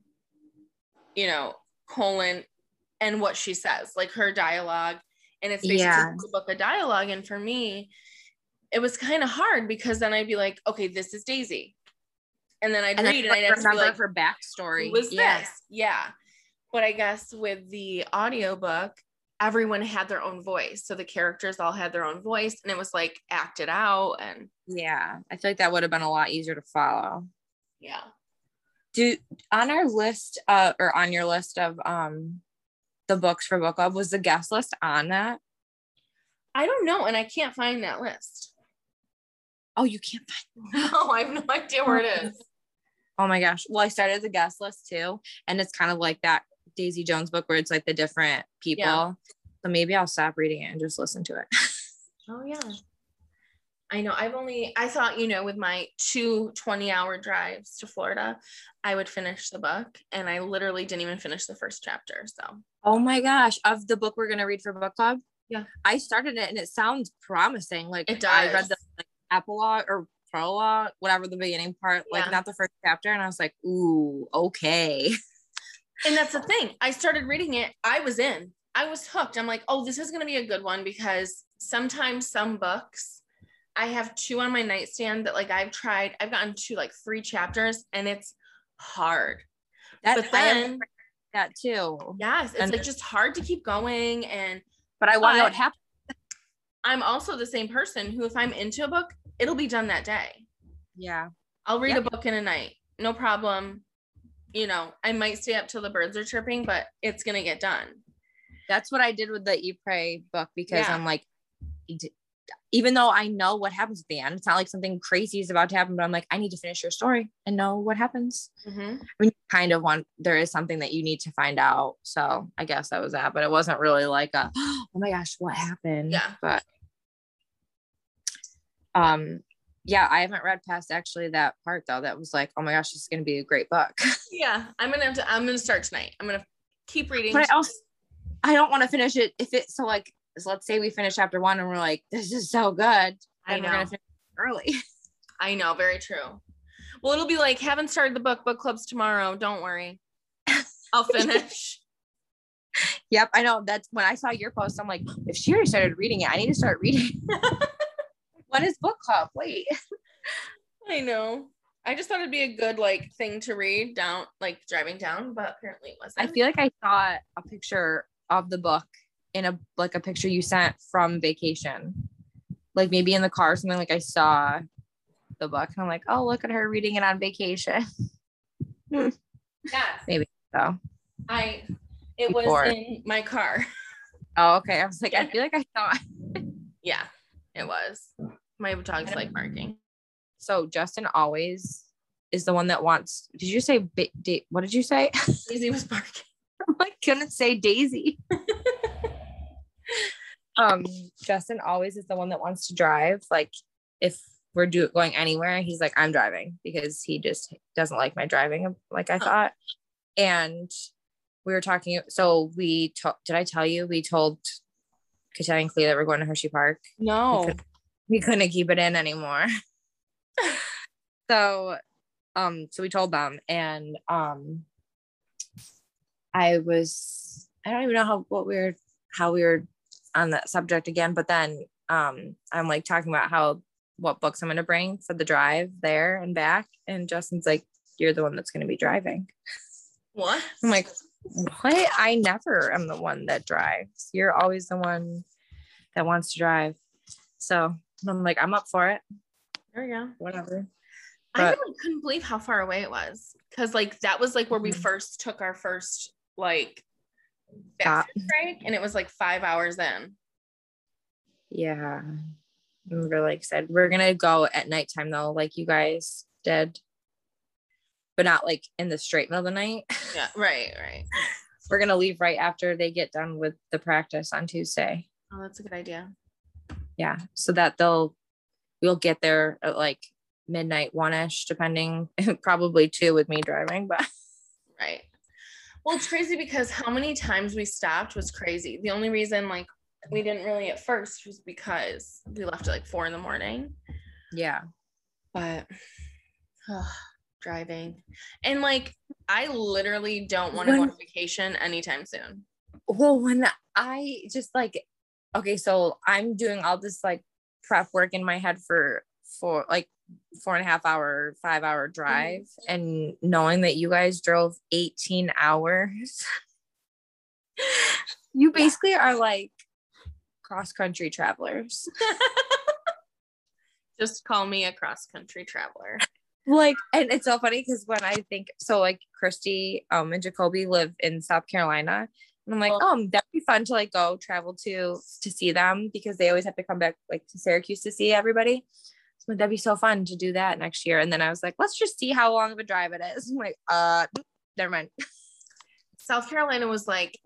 you know, colon, and what she says, like her dialogue, and it's basically Yeah. a book of dialogue. And for me, it was kind of hard because then I'd be like, okay, this is Daisy. And then I'd And then read and I'd have to be remember like, her backstory. who was yeah. this? Yeah. But I guess with the audiobook, everyone had their own voice. So the characters all had their own voice and it was like acted out and Yeah. I feel like that would have been a lot easier to follow. yeah. Do on our list uh or on your list of um the books for book club was the guest list on that? I don't know. And I can't find that list. Oh, you can't find. <laughs> No, I have no idea where it is. <laughs> Oh my gosh. Well, I started the guest list too, and it's kind of like that Daisy Jones book where it's like the different people. Yeah. So maybe I'll stop reading it and just listen to it. <laughs> Oh yeah. I know. I've only I thought, you know, with my two 20 hour drives to Florida, I would finish the book. And I literally didn't even finish the first chapter. So Oh my gosh, of the book we're gonna read for book club. Yeah. I started it and it sounds promising. Like It I read the like, epilogue or prologue, whatever the beginning part, like Yeah. not the first chapter, and I was like, ooh, okay. <laughs> and that's the thing. I started reading it. I was in. I was hooked. I'm like, oh, this is gonna be a good one because sometimes some books I have two on my nightstand that like I've tried, I've gotten to like three chapters and it's hard. That But then that too. yes, it's And- like just hard to keep going. And But I want to know what happened. I'm also the same person who, if I'm into a book, it'll be done that day. Yeah. I'll read a book in a night, no problem. You know, I might stay up till the birds are chirping, but it's gonna get done. That's what I did with the Eat Pray book because Yeah. I'm like, even though I know what happens at the end, it's not like something crazy is about to happen, but I'm like, I need to finish your story and know what happens. Mm-hmm. I mean, kind of want there is something that you need to find out. So I guess that was that, but it wasn't really like a <gasps> oh my gosh, what happened? Yeah. But um yeah, I haven't read past actually that part though. That was like, oh my gosh, this is gonna be a great book. <laughs> Yeah, I'm gonna have to. I'm gonna start tonight. I'm gonna keep reading. but I also I don't want to finish it if it's so like so let's say we finish chapter one and we're like, this is so good. I know. gonna finish early. <laughs> I know, very true. Well, it'll be like haven't started the book. Book club's tomorrow. Don't worry. I'll <laughs> finish. yep, I know. That's when I saw your post. I'm like, if she already started reading it, I need to start reading. When is book club? Wait. <laughs> I know. I just thought it'd be a good like thing to read down, like driving down, but apparently it wasn't. I feel like I saw a picture of the book in a like a picture you sent from vacation. Like maybe in the car or something like I saw the book and I'm like, oh look at her reading it on vacation. <laughs> yes. Maybe so I. It was in my car. <laughs> oh okay. I was like, I feel like I saw it. Yeah, it was. My dog's like barking. So Justin always is the one that wants did you say ba- da- what did you say? <laughs> Daisy was barking. I couldn't say Daisy. <laughs> um, Justin always is the one that wants to drive. Like if we're do going anywhere, he's like, I'm driving because he just doesn't like my driving like I thought. And we were talking. So we talked. Did I tell you we told Katya and Clea that we're going to Hershey Park? No. We couldn't keep it in anymore. <laughs> so um so we told them and um I was I don't even know how what we were how we were on that subject again, but then um I'm like talking about how what books I'm gonna bring for the drive there and back. And Justin's like, You're the one that's gonna be driving. What? I'm like, What? I never am the one that drives. You're always the one that wants to drive. So I'm like, I'm up for it. there we go. Whatever. I really couldn't believe how far away it was because like that was like where we Mhm. first took our first like bathroom break and it was like five hours in. Yeah. I'm really excited. We're gonna go at nighttime though, like you guys did. But not like in the straight middle of the night. <laughs> Yeah, right, right. We're gonna leave right after they get done with the practice on Tuesday. Oh, that's a good idea. Yeah. So that they'll we'll get there at like midnight one-ish, depending, <laughs> probably two with me driving, but <laughs> Right. Well, it's crazy because how many times we stopped was crazy. The only reason like we didn't really at first was because we left at like four in the morning. yeah. But driving and like I literally don't want to go on vacation anytime soon. well when i just like okay so i'm doing all this like prep work in my head for for like four and a half hour five hour drive and knowing that you guys drove 18 hours. <laughs> You basically are like cross country travelers. <laughs> Just call me a cross country traveler. like and it's so funny because when i think so like christy um and jacoby live in south carolina and i'm like Oh. oh that'd be fun to like go travel to to see them because they always have to come back like to syracuse to see everybody so Would that be so fun to do that next year? And then I was like, let's just see how long of a drive it is. <laughs> I'm like, uh, never mind. <laughs> South Carolina was like,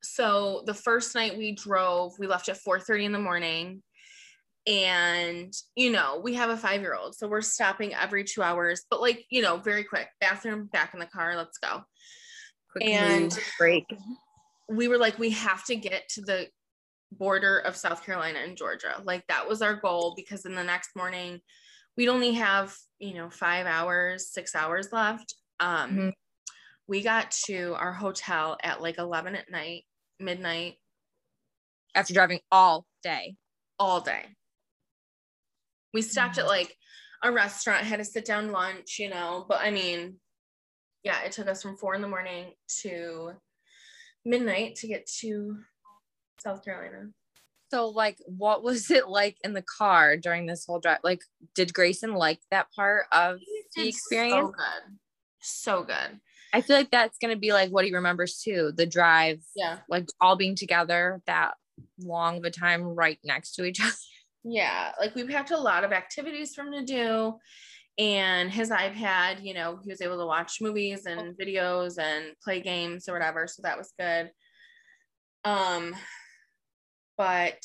so the first night we drove, we left at 4 30 in the morning. And, you know, we have a five year old. So we're stopping every two hours, but like, you know, very quick bathroom, back in the car, let's go. Quick And- break. we were like, we have to get to the border of South Carolina and Georgia. Like that was our goal because in the next morning, we'd only have, you know, five hours, six hours left. Um, Mhm. We got to our hotel at like 11 at night, midnight, After driving all day. all day. We stopped at like a restaurant, had a sit down lunch, you know, but I mean, yeah, it took us from four in the morning to midnight to get to South Carolina. So, like, what was it like in the car during this whole drive? Like, did Grayson like that part of the experience? So good. So good. I feel like that's gonna be like what he remembers too. The drive, Yeah. like all being together that long of a time right next to each other. Yeah. Like we packed a lot of activities for him to do. And his iPad, you know, he was able to watch movies and videos and play games or whatever. So that was good. Um, but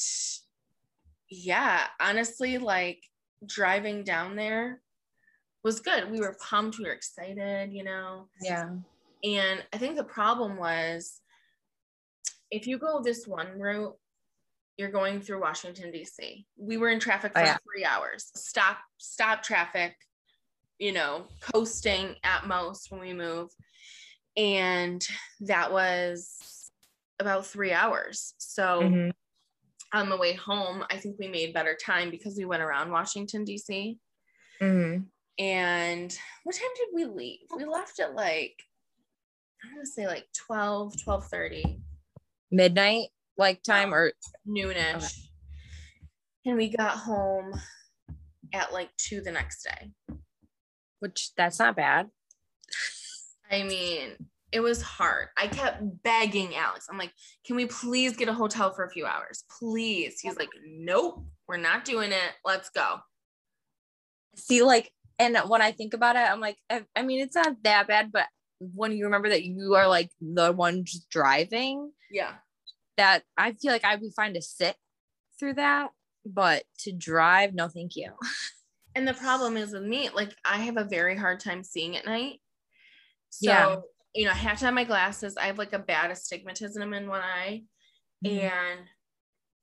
yeah, honestly, like driving down there was good. We were pumped, we were excited, you know. Yeah. And I think the problem was if you go this one route, you're going through Washington, D.C. We were in traffic for Oh, yeah. three hours. Stop, stop traffic, you know, coasting at most when we move. And that was about three hours. So Mhm. on the way home, I think we made better time because we went around Washington, D.C. Mhm. And what time did we leave? We left at like, I'm gonna say like 12, 12 Midnight like time or noonish. Okay. And we got home at like two the next day. Which that's not bad. I mean, it was hard. I kept begging Alex. I'm like, can we please get a hotel for a few hours? Please. He's like, nope, we're not doing it. Let's go. See, like, and when I think about it, I'm like, I, I mean, it's not that bad, but when you remember that you are like the one driving, Yeah. that I feel like I'd be fine to sit through that, but to drive, no, thank you. <laughs> And the problem is with me, like I have a very hard time seeing at night. So, Yeah. you know, I have to have my glasses. I have like a bad astigmatism in one eye. Mm-hmm. And,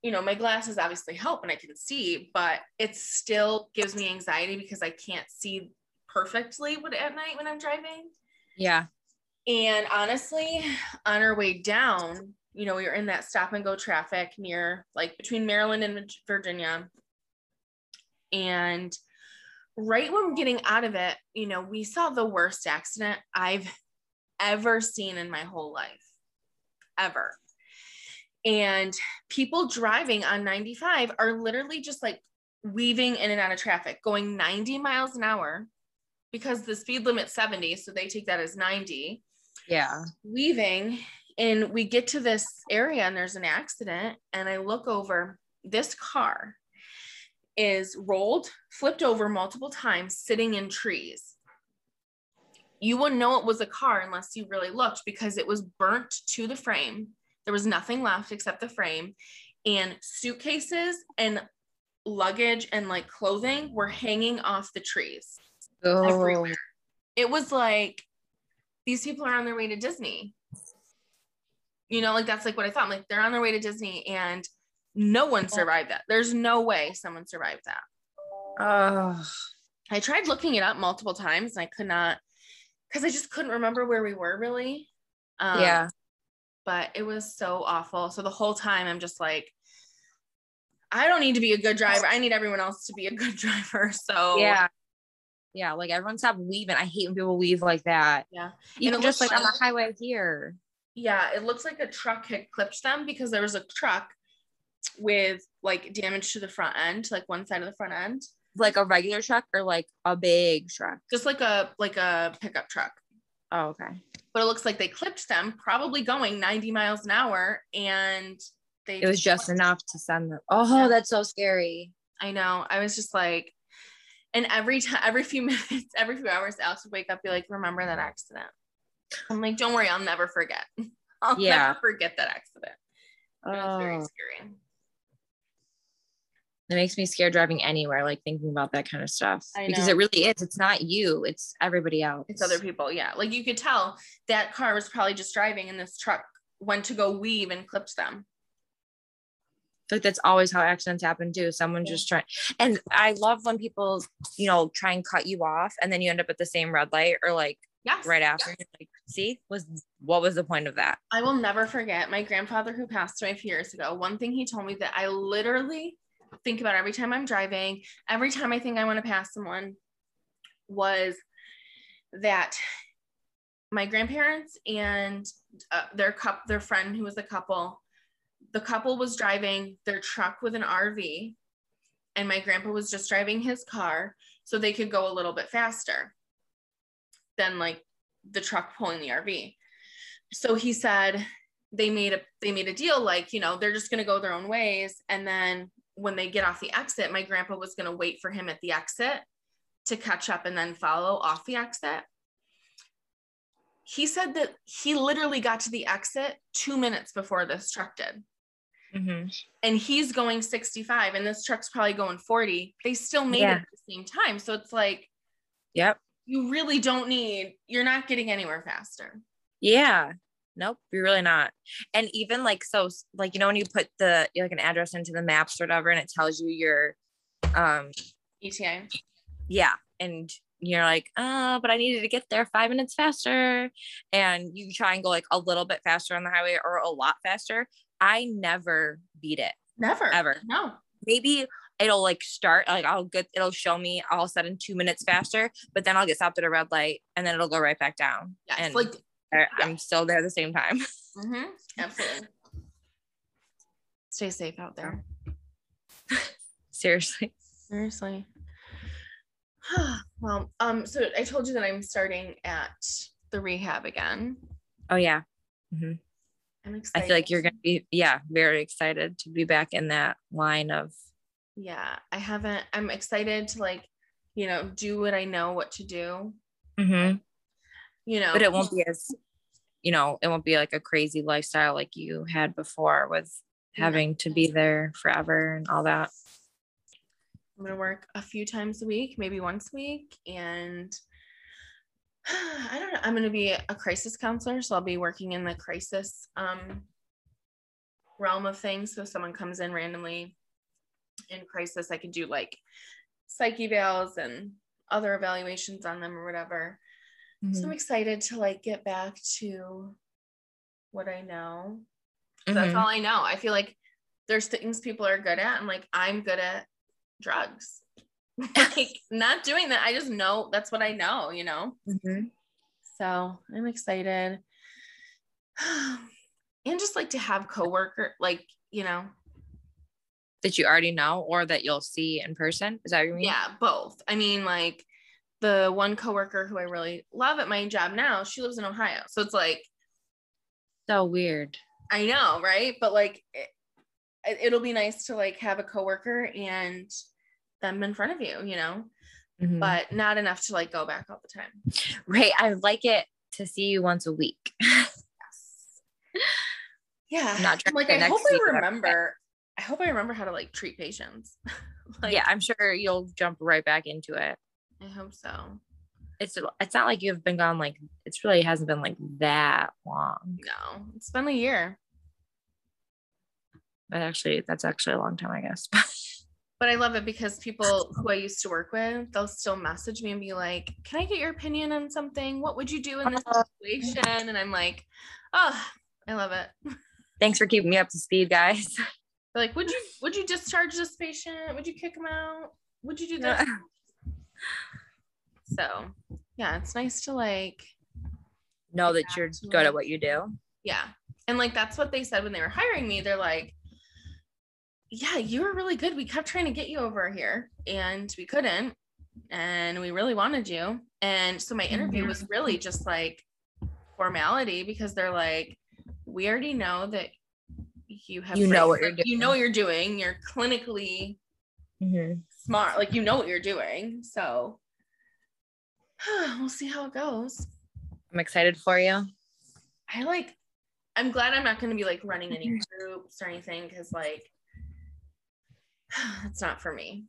you know, my glasses obviously help and I can see, but it still gives me anxiety because I can't see perfectly what at night when I'm driving. Yeah. And honestly, on our way down, you know, we were in that stop and go traffic near like between Maryland and Virginia. And right when we're getting out of it, you know, we saw the worst accident I've ever seen in my whole life, ever. And people driving on 95 are literally just like weaving in and out of traffic, going 90 miles an hour because the speed limit's 70. So they take that as 90 Yeah. leaving and we get to this area and there's an accident and i look over this car is rolled flipped over multiple times sitting in trees you wouldn't know it was a car unless you really looked because it was burnt to the frame there was nothing left except the frame and suitcases and luggage and like clothing were hanging off the trees Oh, everywhere. It was like these people are on their way to Disney. You know, like that's like what I thought. Like they're on their way to Disney and no one survived that. There's no way someone survived that. oh. I tried looking it up multiple times and I could not because I just couldn't remember where we were really. Um, yeah. But it was so awful. So the whole time I'm just like, I don't need to be a good driver. I need everyone else to be a <laughs> good driver. So Yeah. Yeah. Like everyone stop weaving. I hate when people weave like that. yeah. Even just like on the highway here. Yeah, it looks like a truck had clipped them because there was a truck with like damage to the front end, like one side of the front end, Like a regular truck or like a big truck. just like a like a pickup truck. Oh, okay. But it looks like they clipped them, probably going 90 miles an hour, and they. It was just enough to send them. Oh, Yeah. that's so scary. I know. I was just like, And every time, every few <laughs> minutes, every few hours, Alex would wake up, be like, "Remember that accident?" I'm like, "Don't worry, I'll never forget. <laughs> I'll Yeah. never forget that accident." It was very Oh, scary. It makes me scared driving anywhere, like thinking about that kind of stuff. Because it really is. It's not you, it's everybody else. It's other people, yeah. Like you could tell that car was probably just driving, and this truck went to go weave and clipped them. like that's always how accidents happen too. Someone Yeah. just trying and I love when people, you know, try and cut you off and then you end up at the same red light or like Yes, right after. yes. Like, see, was what was the point of that? I will never forget my grandfather who passed away a few years ago. One thing he told me that I literally think about every time I'm driving, every time I think I want to pass someone, was that my grandparents and uh, their cup, their friend who was a couple, the couple was driving their truck with an RV, and my grandpa was just driving his car so they could go a little bit faster than like the truck pulling the RV so he said they made a they made a deal like you know they're just going to go their own ways and then when they get off the exit my grandpa was going to wait for him at the exit to catch up and then follow off the exit he said that he literally got to the exit two minutes before this truck did Mm-hmm. and he's going 65 and this truck's probably going 40 they still made Yeah. it at the same time so it's like Yep. you really don't need you're not getting anywhere faster Yeah. Nope, you're really not. And even like so like you know when you put the like an address into the maps or whatever and it tells you your um eta yeah and you're like oh but i needed to get there five minutes faster. And you try and go like a little bit faster on the highway or a lot faster. I never beat it. Never? Ever. No. Maybe it'll like start like i'll get it'll show me all of a sudden two minutes faster but then i'll get stopped at a red light and then it'll go right back down. Yeah, and like I- i'm still there at the same time. <laughs> Hmm absolutely. Stay safe out there. Seriously. Seriously. <sighs> Well um so i told you that i'm starting at the rehab again. Oh yeah. I'm excited. i feel like you're gonna be yeah very excited to be back in that line of yeah i haven't i'm excited to like you know do what i know what to do. Mhm. you know. But it won't be as you know it won't be like a crazy lifestyle like you had before with having to be there forever and all that I'm gonna work a few times a week, maybe once a week, and <sighs> I don't know. I'm gonna be a crisis counselor, so I'll be working in the crisis um, realm of things. So if someone comes in randomly in crisis, I can do like psych evals and other evaluations on them or whatever. So I'm excited to like get back to what I know. So That's all I know. I feel like there's things people are good at. I'm like, I'm good at drugs. <laughs> like <laughs> not doing that. I just know that's what I know, you know? Mhm. So I'm excited. <sighs> and just like to have coworker, like, you know, that you already know or that you'll see in person is that what you mean yeah, both. I mean, like the one coworker who I really love at my job now, she lives in Ohio. So it's like, so weird I know, right? But like, it, it'll be nice to like have a coworker and them in front of you, you know, Mhm. but not enough to like go back all the time. right i like it to see you once a week Yes. <laughs> Yeah. Not I'm like, I hope I remember. I hope I remember how to like treat patients. <laughs> like, yeah i'm sure you'll jump right back into it I hope so. it's it's not like you've been gone like it's really hasn't been like that long No, it's been a year, but actually that's actually a long time i guess <laughs> but I love it because people who I used to work with, they'll still message me and be like, "Can I get your opinion on something? What would you do in this uh-huh. situation?" And I'm like, "Oh, I love it." <laughs> thanks for keeping me up to speed guys They're like, "Would you would you discharge this patient? Would you kick him out? Would you do this?" <laughs> So, yeah, it's nice to like know that you're good at what you do Yeah. And like that's what they said when they were hiring me. They're like, Yeah, you were really good. We kept trying to get you over here and we couldn't. And we really wanted you. And so my interview was really just like formality because they're like, we already know that you have You know what you're You know what you're doing. You're clinically Mhm. Smart. Like you know what you're doing. So <sighs> we'll see how it goes. I'm excited for you. I like I'm glad I'm not gonna be like running any groups or anything because like <sighs> it's not for me.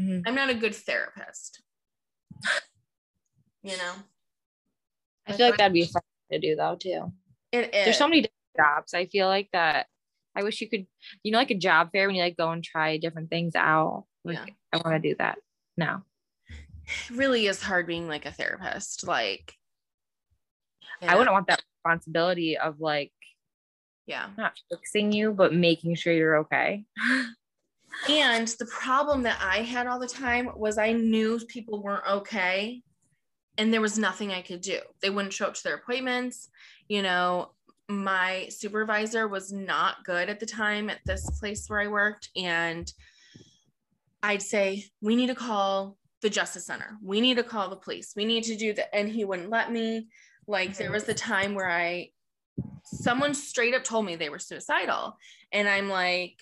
Mhm. I'm not a good therapist. You know? I feel like that'd be fun to do though too. it is. There's so many different jobs. I feel like that. I wish you could, you know, like a job fair when you like go and try different things out. Like, Yeah. I want to do that now. it really is hard being like a therapist. Like I wouldn't want that responsibility of like yeah. not fixing you, but making sure you're okay. And the problem that I had all the time was I knew people weren't okay and there was nothing I could do. They wouldn't show up to their appointments. You know, my supervisor was not good at the time at this place where I worked. And I'd say, we need to call the Justice Center. We need to call the police. We need to do that. And he wouldn't let me. Like, there was the time where I, someone straight up told me they were suicidal. And I'm like,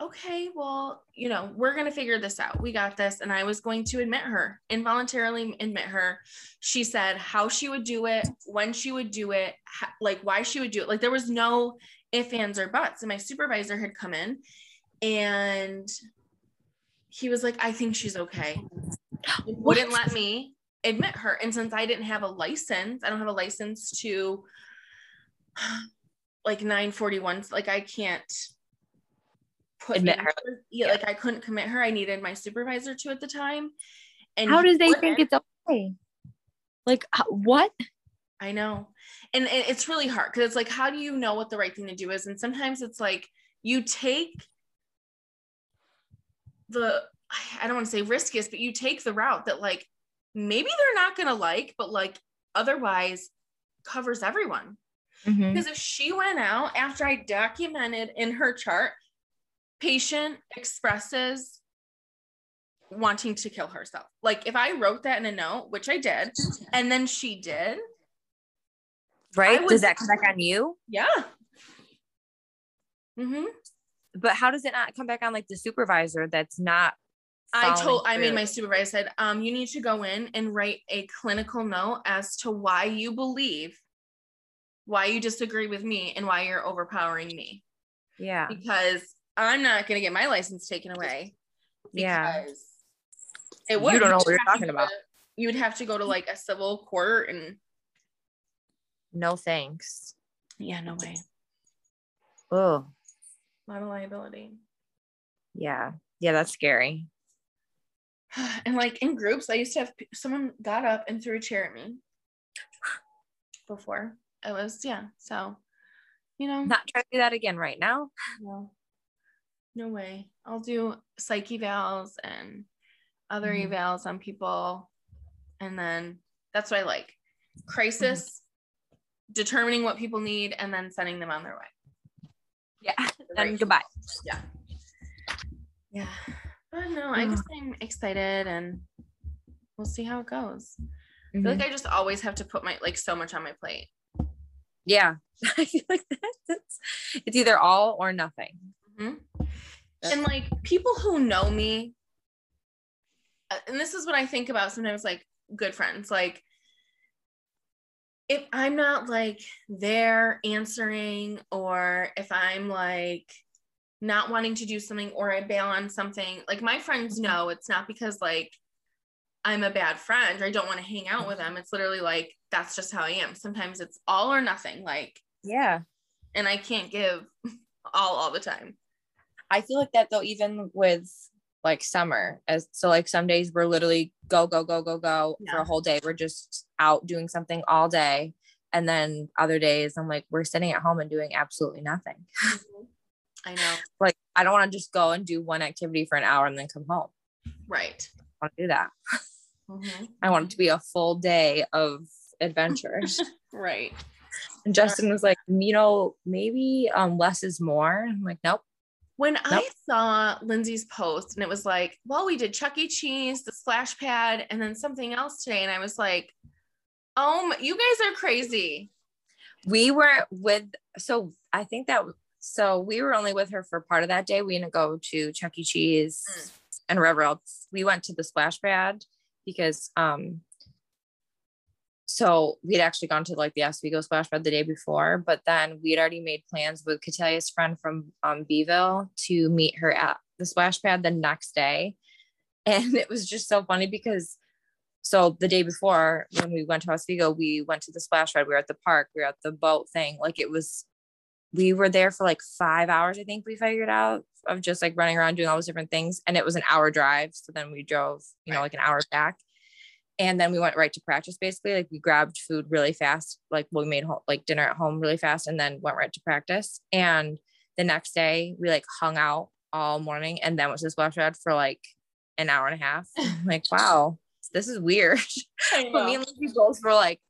okay, well, you know, we're going to figure this out. We got this. And I was going to admit her, involuntarily admit her. She said how she would do it, when she would do it, ho- like why she would do it. Like there was no ifs, ands, or buts. And my supervisor had come in and he was like, I think she's okay. <gasps> Wouldn't let me admit her. And since I didn't have a license, I don't have a license to <sighs> like 941, like I can't put Admit her. Yeah, Yeah. like I couldn't commit her. I needed my supervisor to at the time. And How does they think it's okay? Like what? I know. And it- it's really hard because it's like, how do you know what the right thing to do is? And sometimes it's like you take the, I don't want to say riskiest, but you take the route that like maybe they're not going to like, but like otherwise covers everyone. Mhm. Because if she went out after I documented in her chart, patient expresses wanting to kill herself. Like if I wrote that in a note, which I did, and then she did, Right? Would- does that come back on you? yeah. Mm-hmm. But how does it not come back on like the supervisor that's not? I following told I made my supervisor said, um, you need to go in and write a clinical note as to why you believe, why you disagree with me, and why you're overpowering me. Yeah. because I'm not going to get my license taken away. Yeah. because It You would. don't know what would you're talking about. to- You would have to go to like a civil court and No thanks. yeah, no way. Oh, A lot of liability. yeah. Yeah, that's scary. <sighs> And like in groups, I used to have someone got up and threw a chair at me <sighs> before. It was yeah. So, you know, Not trying to do that again right now. no, no way. I'll do psych evals and other Mhm. evals on people, and then that's what I like. Crisis, determining what people need, and then sending them on their way. Yeah. The Then right goodbye. Yeah. Yeah. But no, I guess I'm excited and we'll see how it goes. I feel like I just always have to put my like so much on my plate. Yeah. <laughs> I feel like that, that's it's either all or nothing. Mhm. And like people who know me, uh, and this is what I think about sometimes like good friends, like if I'm not like there answering, or if I'm like not wanting to do something, or I bail on something, like my friends mm-hmm. know it's not because like I'm a bad friend or I don't want to hang out with mm-hmm. them. It's literally like that's just how I am. Sometimes it's all or nothing, like, Yeah. and I can't give <laughs> all all the time. I feel like that though, even with like summer, as so like some days we're literally go, go, go, go, go for a whole day. We're just out doing something all day. And then other days I'm like, we're sitting at home and doing absolutely nothing. I know. <laughs> Like I don't want to just go and do one activity for an hour and then come home. Right. I want to do that. Mhm. <laughs> I want it to be a full day of adventures. <laughs> Right. and Justin was like, you know, maybe um less is more. I'm like, nope. When I saw Lindsay's post and it was like, well, we did Chuck E. Cheese, the splash pad, and then something else today. And I was like, oh, my, you guys are crazy. we were with so i think that so we were only with her for part of that day we didn't go to chuck e cheese and wherever else. We went to the splash pad because um so we'd actually gone to like the Oswego splash pad the day before, but then we'd already made plans with Catalia's friend from um, B'ville to meet her at the splash pad the next day. <laughs> And it was just so funny because so the day before when we went to Oswego, we went to the splash pad, we were at the park, we were at the boat thing. Like it was, we were there for like five hours, I think we figured out of just like running around doing all those different things. And it was an hour drive. So then we drove, you know, like an hour back and then we went right to practice basically like we grabbed food really fast like we made home, like dinner at home really fast and then went right to practice. And the next day we like hung out all morning and then went to the splash pad for like an hour and a half. <laughs> Like wow this is weird. <laughs> <laughs> But me and Lindsay both were like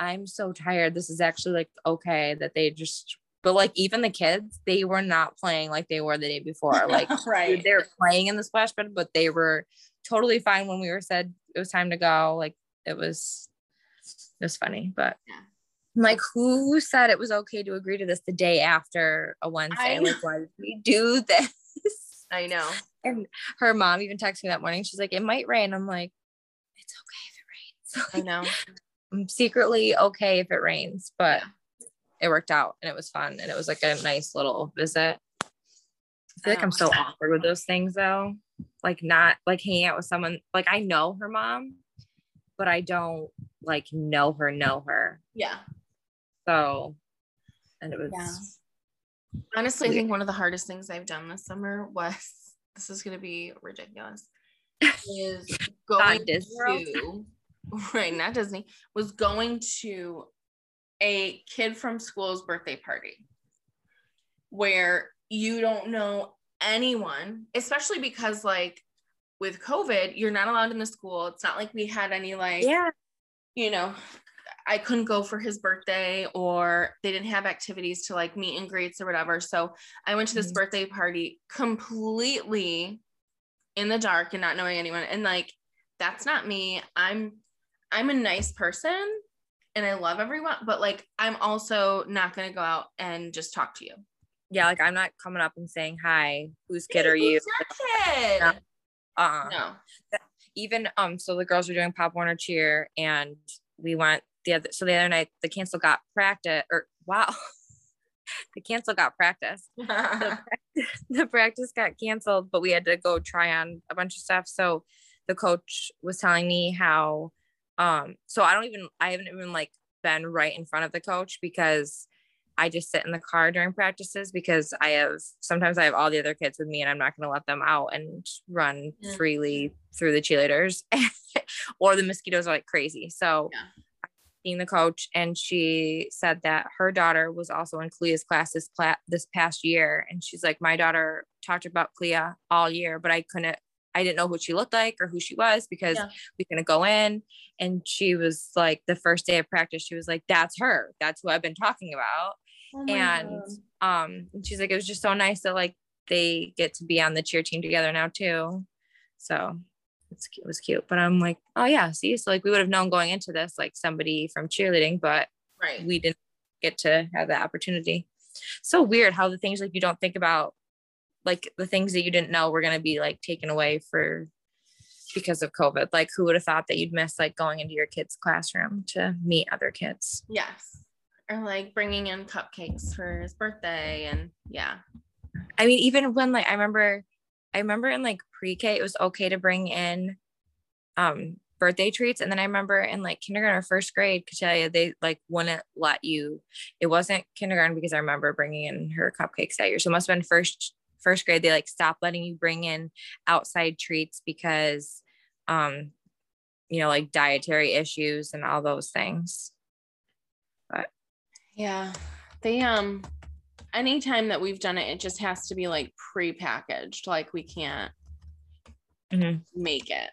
i'm so tired. This is actually like okay that they just but like even the kids they were not playing like they were the day before. Like right. they were playing in the splash pad but they were totally fine when we were said it was time to go. Like it was, it was funny, but Yeah. Like, who said it was okay to agree to this the day after a Wednesday? Like, why did we do this? I know. And her mom even texted me that morning. She's like, it might rain. I'm like, it's okay if it rains. <laughs> I know. I'm secretly okay if it rains, but it worked out and it was fun. And it was like a nice little visit. I feel like I'm so awkward with those things though. Like not like hanging out with someone like I know her mom, but I don't like know her, know her. Yeah. So and it was Yeah. Honestly, I think one of the hardest things I've done this summer was <laughs> this is gonna be ridiculous. Is <laughs> going to <laughs> right, not Disney, was going to a kid from school's birthday party where you don't know anyone, especially because like with COVID, you're not allowed in the school. It's not like we had any like yeah. you know, I couldn't go for his birthday or they didn't have activities to like meet and greets or whatever. So I went to this Mhm. birthday party completely in the dark and not knowing anyone. And like, that's not me. I'm, I'm a nice person and I love everyone, but like, I'm also not going to go out and just talk to you. Yeah, like I'm not coming up and saying, Hi, whose kid are you? Kid? No. Uh No. even um so the girls were doing pop warner cheer and we went the other so the other night the cancel got practice or wow <laughs> the cancel got practice <laughs> the practice got canceled but we had to go try on a bunch of stuff so the coach was telling me how um so i don't even i haven't even like been right in front of the coach because i just sit in the car during practices because i have sometimes i have all the other kids with me and i'm not going to let them out and run Yeah. freely through the cheerleaders <laughs> or the mosquitoes are like crazy so Yeah. the coach and she said that her daughter was also in Clea's class this, pla- this past year. And she's like, my daughter talked about Clea all year, but I couldn't, I didn't know who she looked like or who she was because Yeah. we couldn't go in. And she was like, the first day of practice, she was like, that's her. That's who I've been talking about. Oh and God. um, and she's like, it was just so nice that like they get to be on the cheer team together now too. So it's, it was cute, but I'm like, oh yeah, see, so like we would have known going into this, like somebody from cheerleading, but right. we didn't get to have that opportunity. So weird how the things like you don't think about, like the things that you didn't know were gonna be like taken away for because of COVID. Like who would have thought that you'd miss like going into your kid's classroom to meet other kids? Yes. Or like bringing in cupcakes for his birthday. And yeah. I mean, even when like I remember, I remember in like pre-K, it was okay to bring in um birthday treats. And then I remember in like kindergarten or first grade, Katelia, they like wouldn't let you. It wasn't kindergarten because I remember bringing in her cupcakes that year. So it must have been first first grade. They like stopped letting you bring in outside treats because um you know like dietary issues and all those things. Yeah. They um anytime that we've done it, it just has to be like pre-packaged. Like we can't Mhm. make it.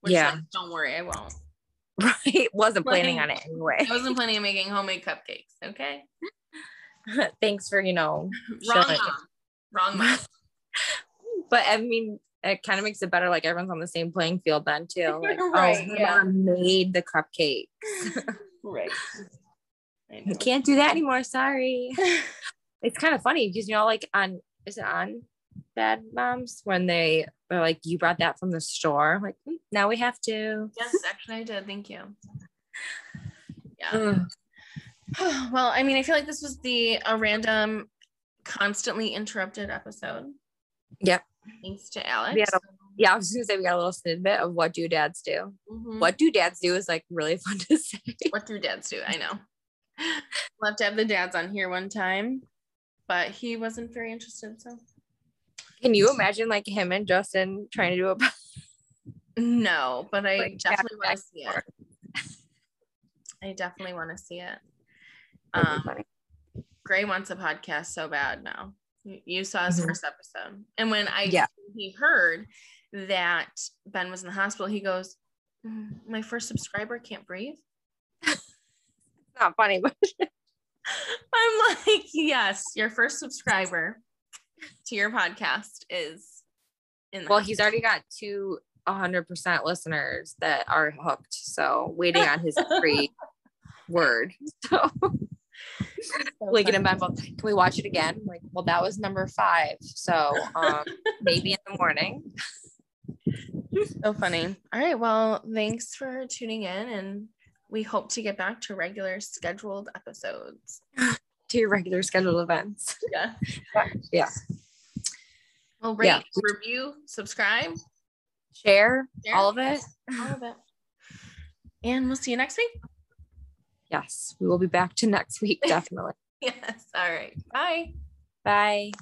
Which Yeah. like, don't worry, I won't. <laughs> Right. Wasn't planning Like- on it anyway. I wasn't planning on making homemade cupcakes. Okay. <laughs> Thanks for, you know, <laughs> Wrong mom. Wrong mom. but I mean, it kind of makes it better. Like everyone's on the same playing field then too. Like, Right, oh, yeah. mom made the cupcakes. right. I You can't do that anymore. Sorry. <laughs> it's kind of funny because you know, like on is it on Bad Moms when they they're like, you brought that from the store. I'm like, "Mm, now we have to. Yes, actually, I did. Thank you. Yeah. <sighs> Well, I mean, I feel like this was the a random, constantly interrupted episode. Yep. Thanks to Alex. A- Yeah, I was gonna say we got a little snippet of what do dads do. Mhm. What do dads do is like really <laughs> fun to say. What do dads do? I know. <laughs> We'll to have the dads on here one time, but he wasn't very interested. So Can you imagine like him and Justin trying to do a no, but I Like, definitely want to see it. I definitely want to see it. Um. Gray wants a podcast so bad now. You- saw his Mhm. first episode, and when I Yeah. he heard that Ben was in the hospital, he goes, "Mm, "My first subscriber can't breathe." Not funny, but <laughs> I'm like, "Yes, your first subscriber to your podcast is in." The well, he's already got two 100% listeners that are hooked. So waiting on his free <laughs> word. So So Lincoln and. Ben both, can we watch it again? Like, well, that was number five. So um, <laughs> maybe in the morning. So funny. All right. Well, thanks for tuning in, and we hope to get back to regular scheduled episodes. <gasps> To your regular scheduled events. Yeah. <laughs> Yeah. Well, rate, Yeah. review, subscribe, Share Share. all of it. all of it. <sighs> And we'll see you next week. Yes, we will be back to next week. <laughs> Definitely. Yes. All right. Bye. Bye.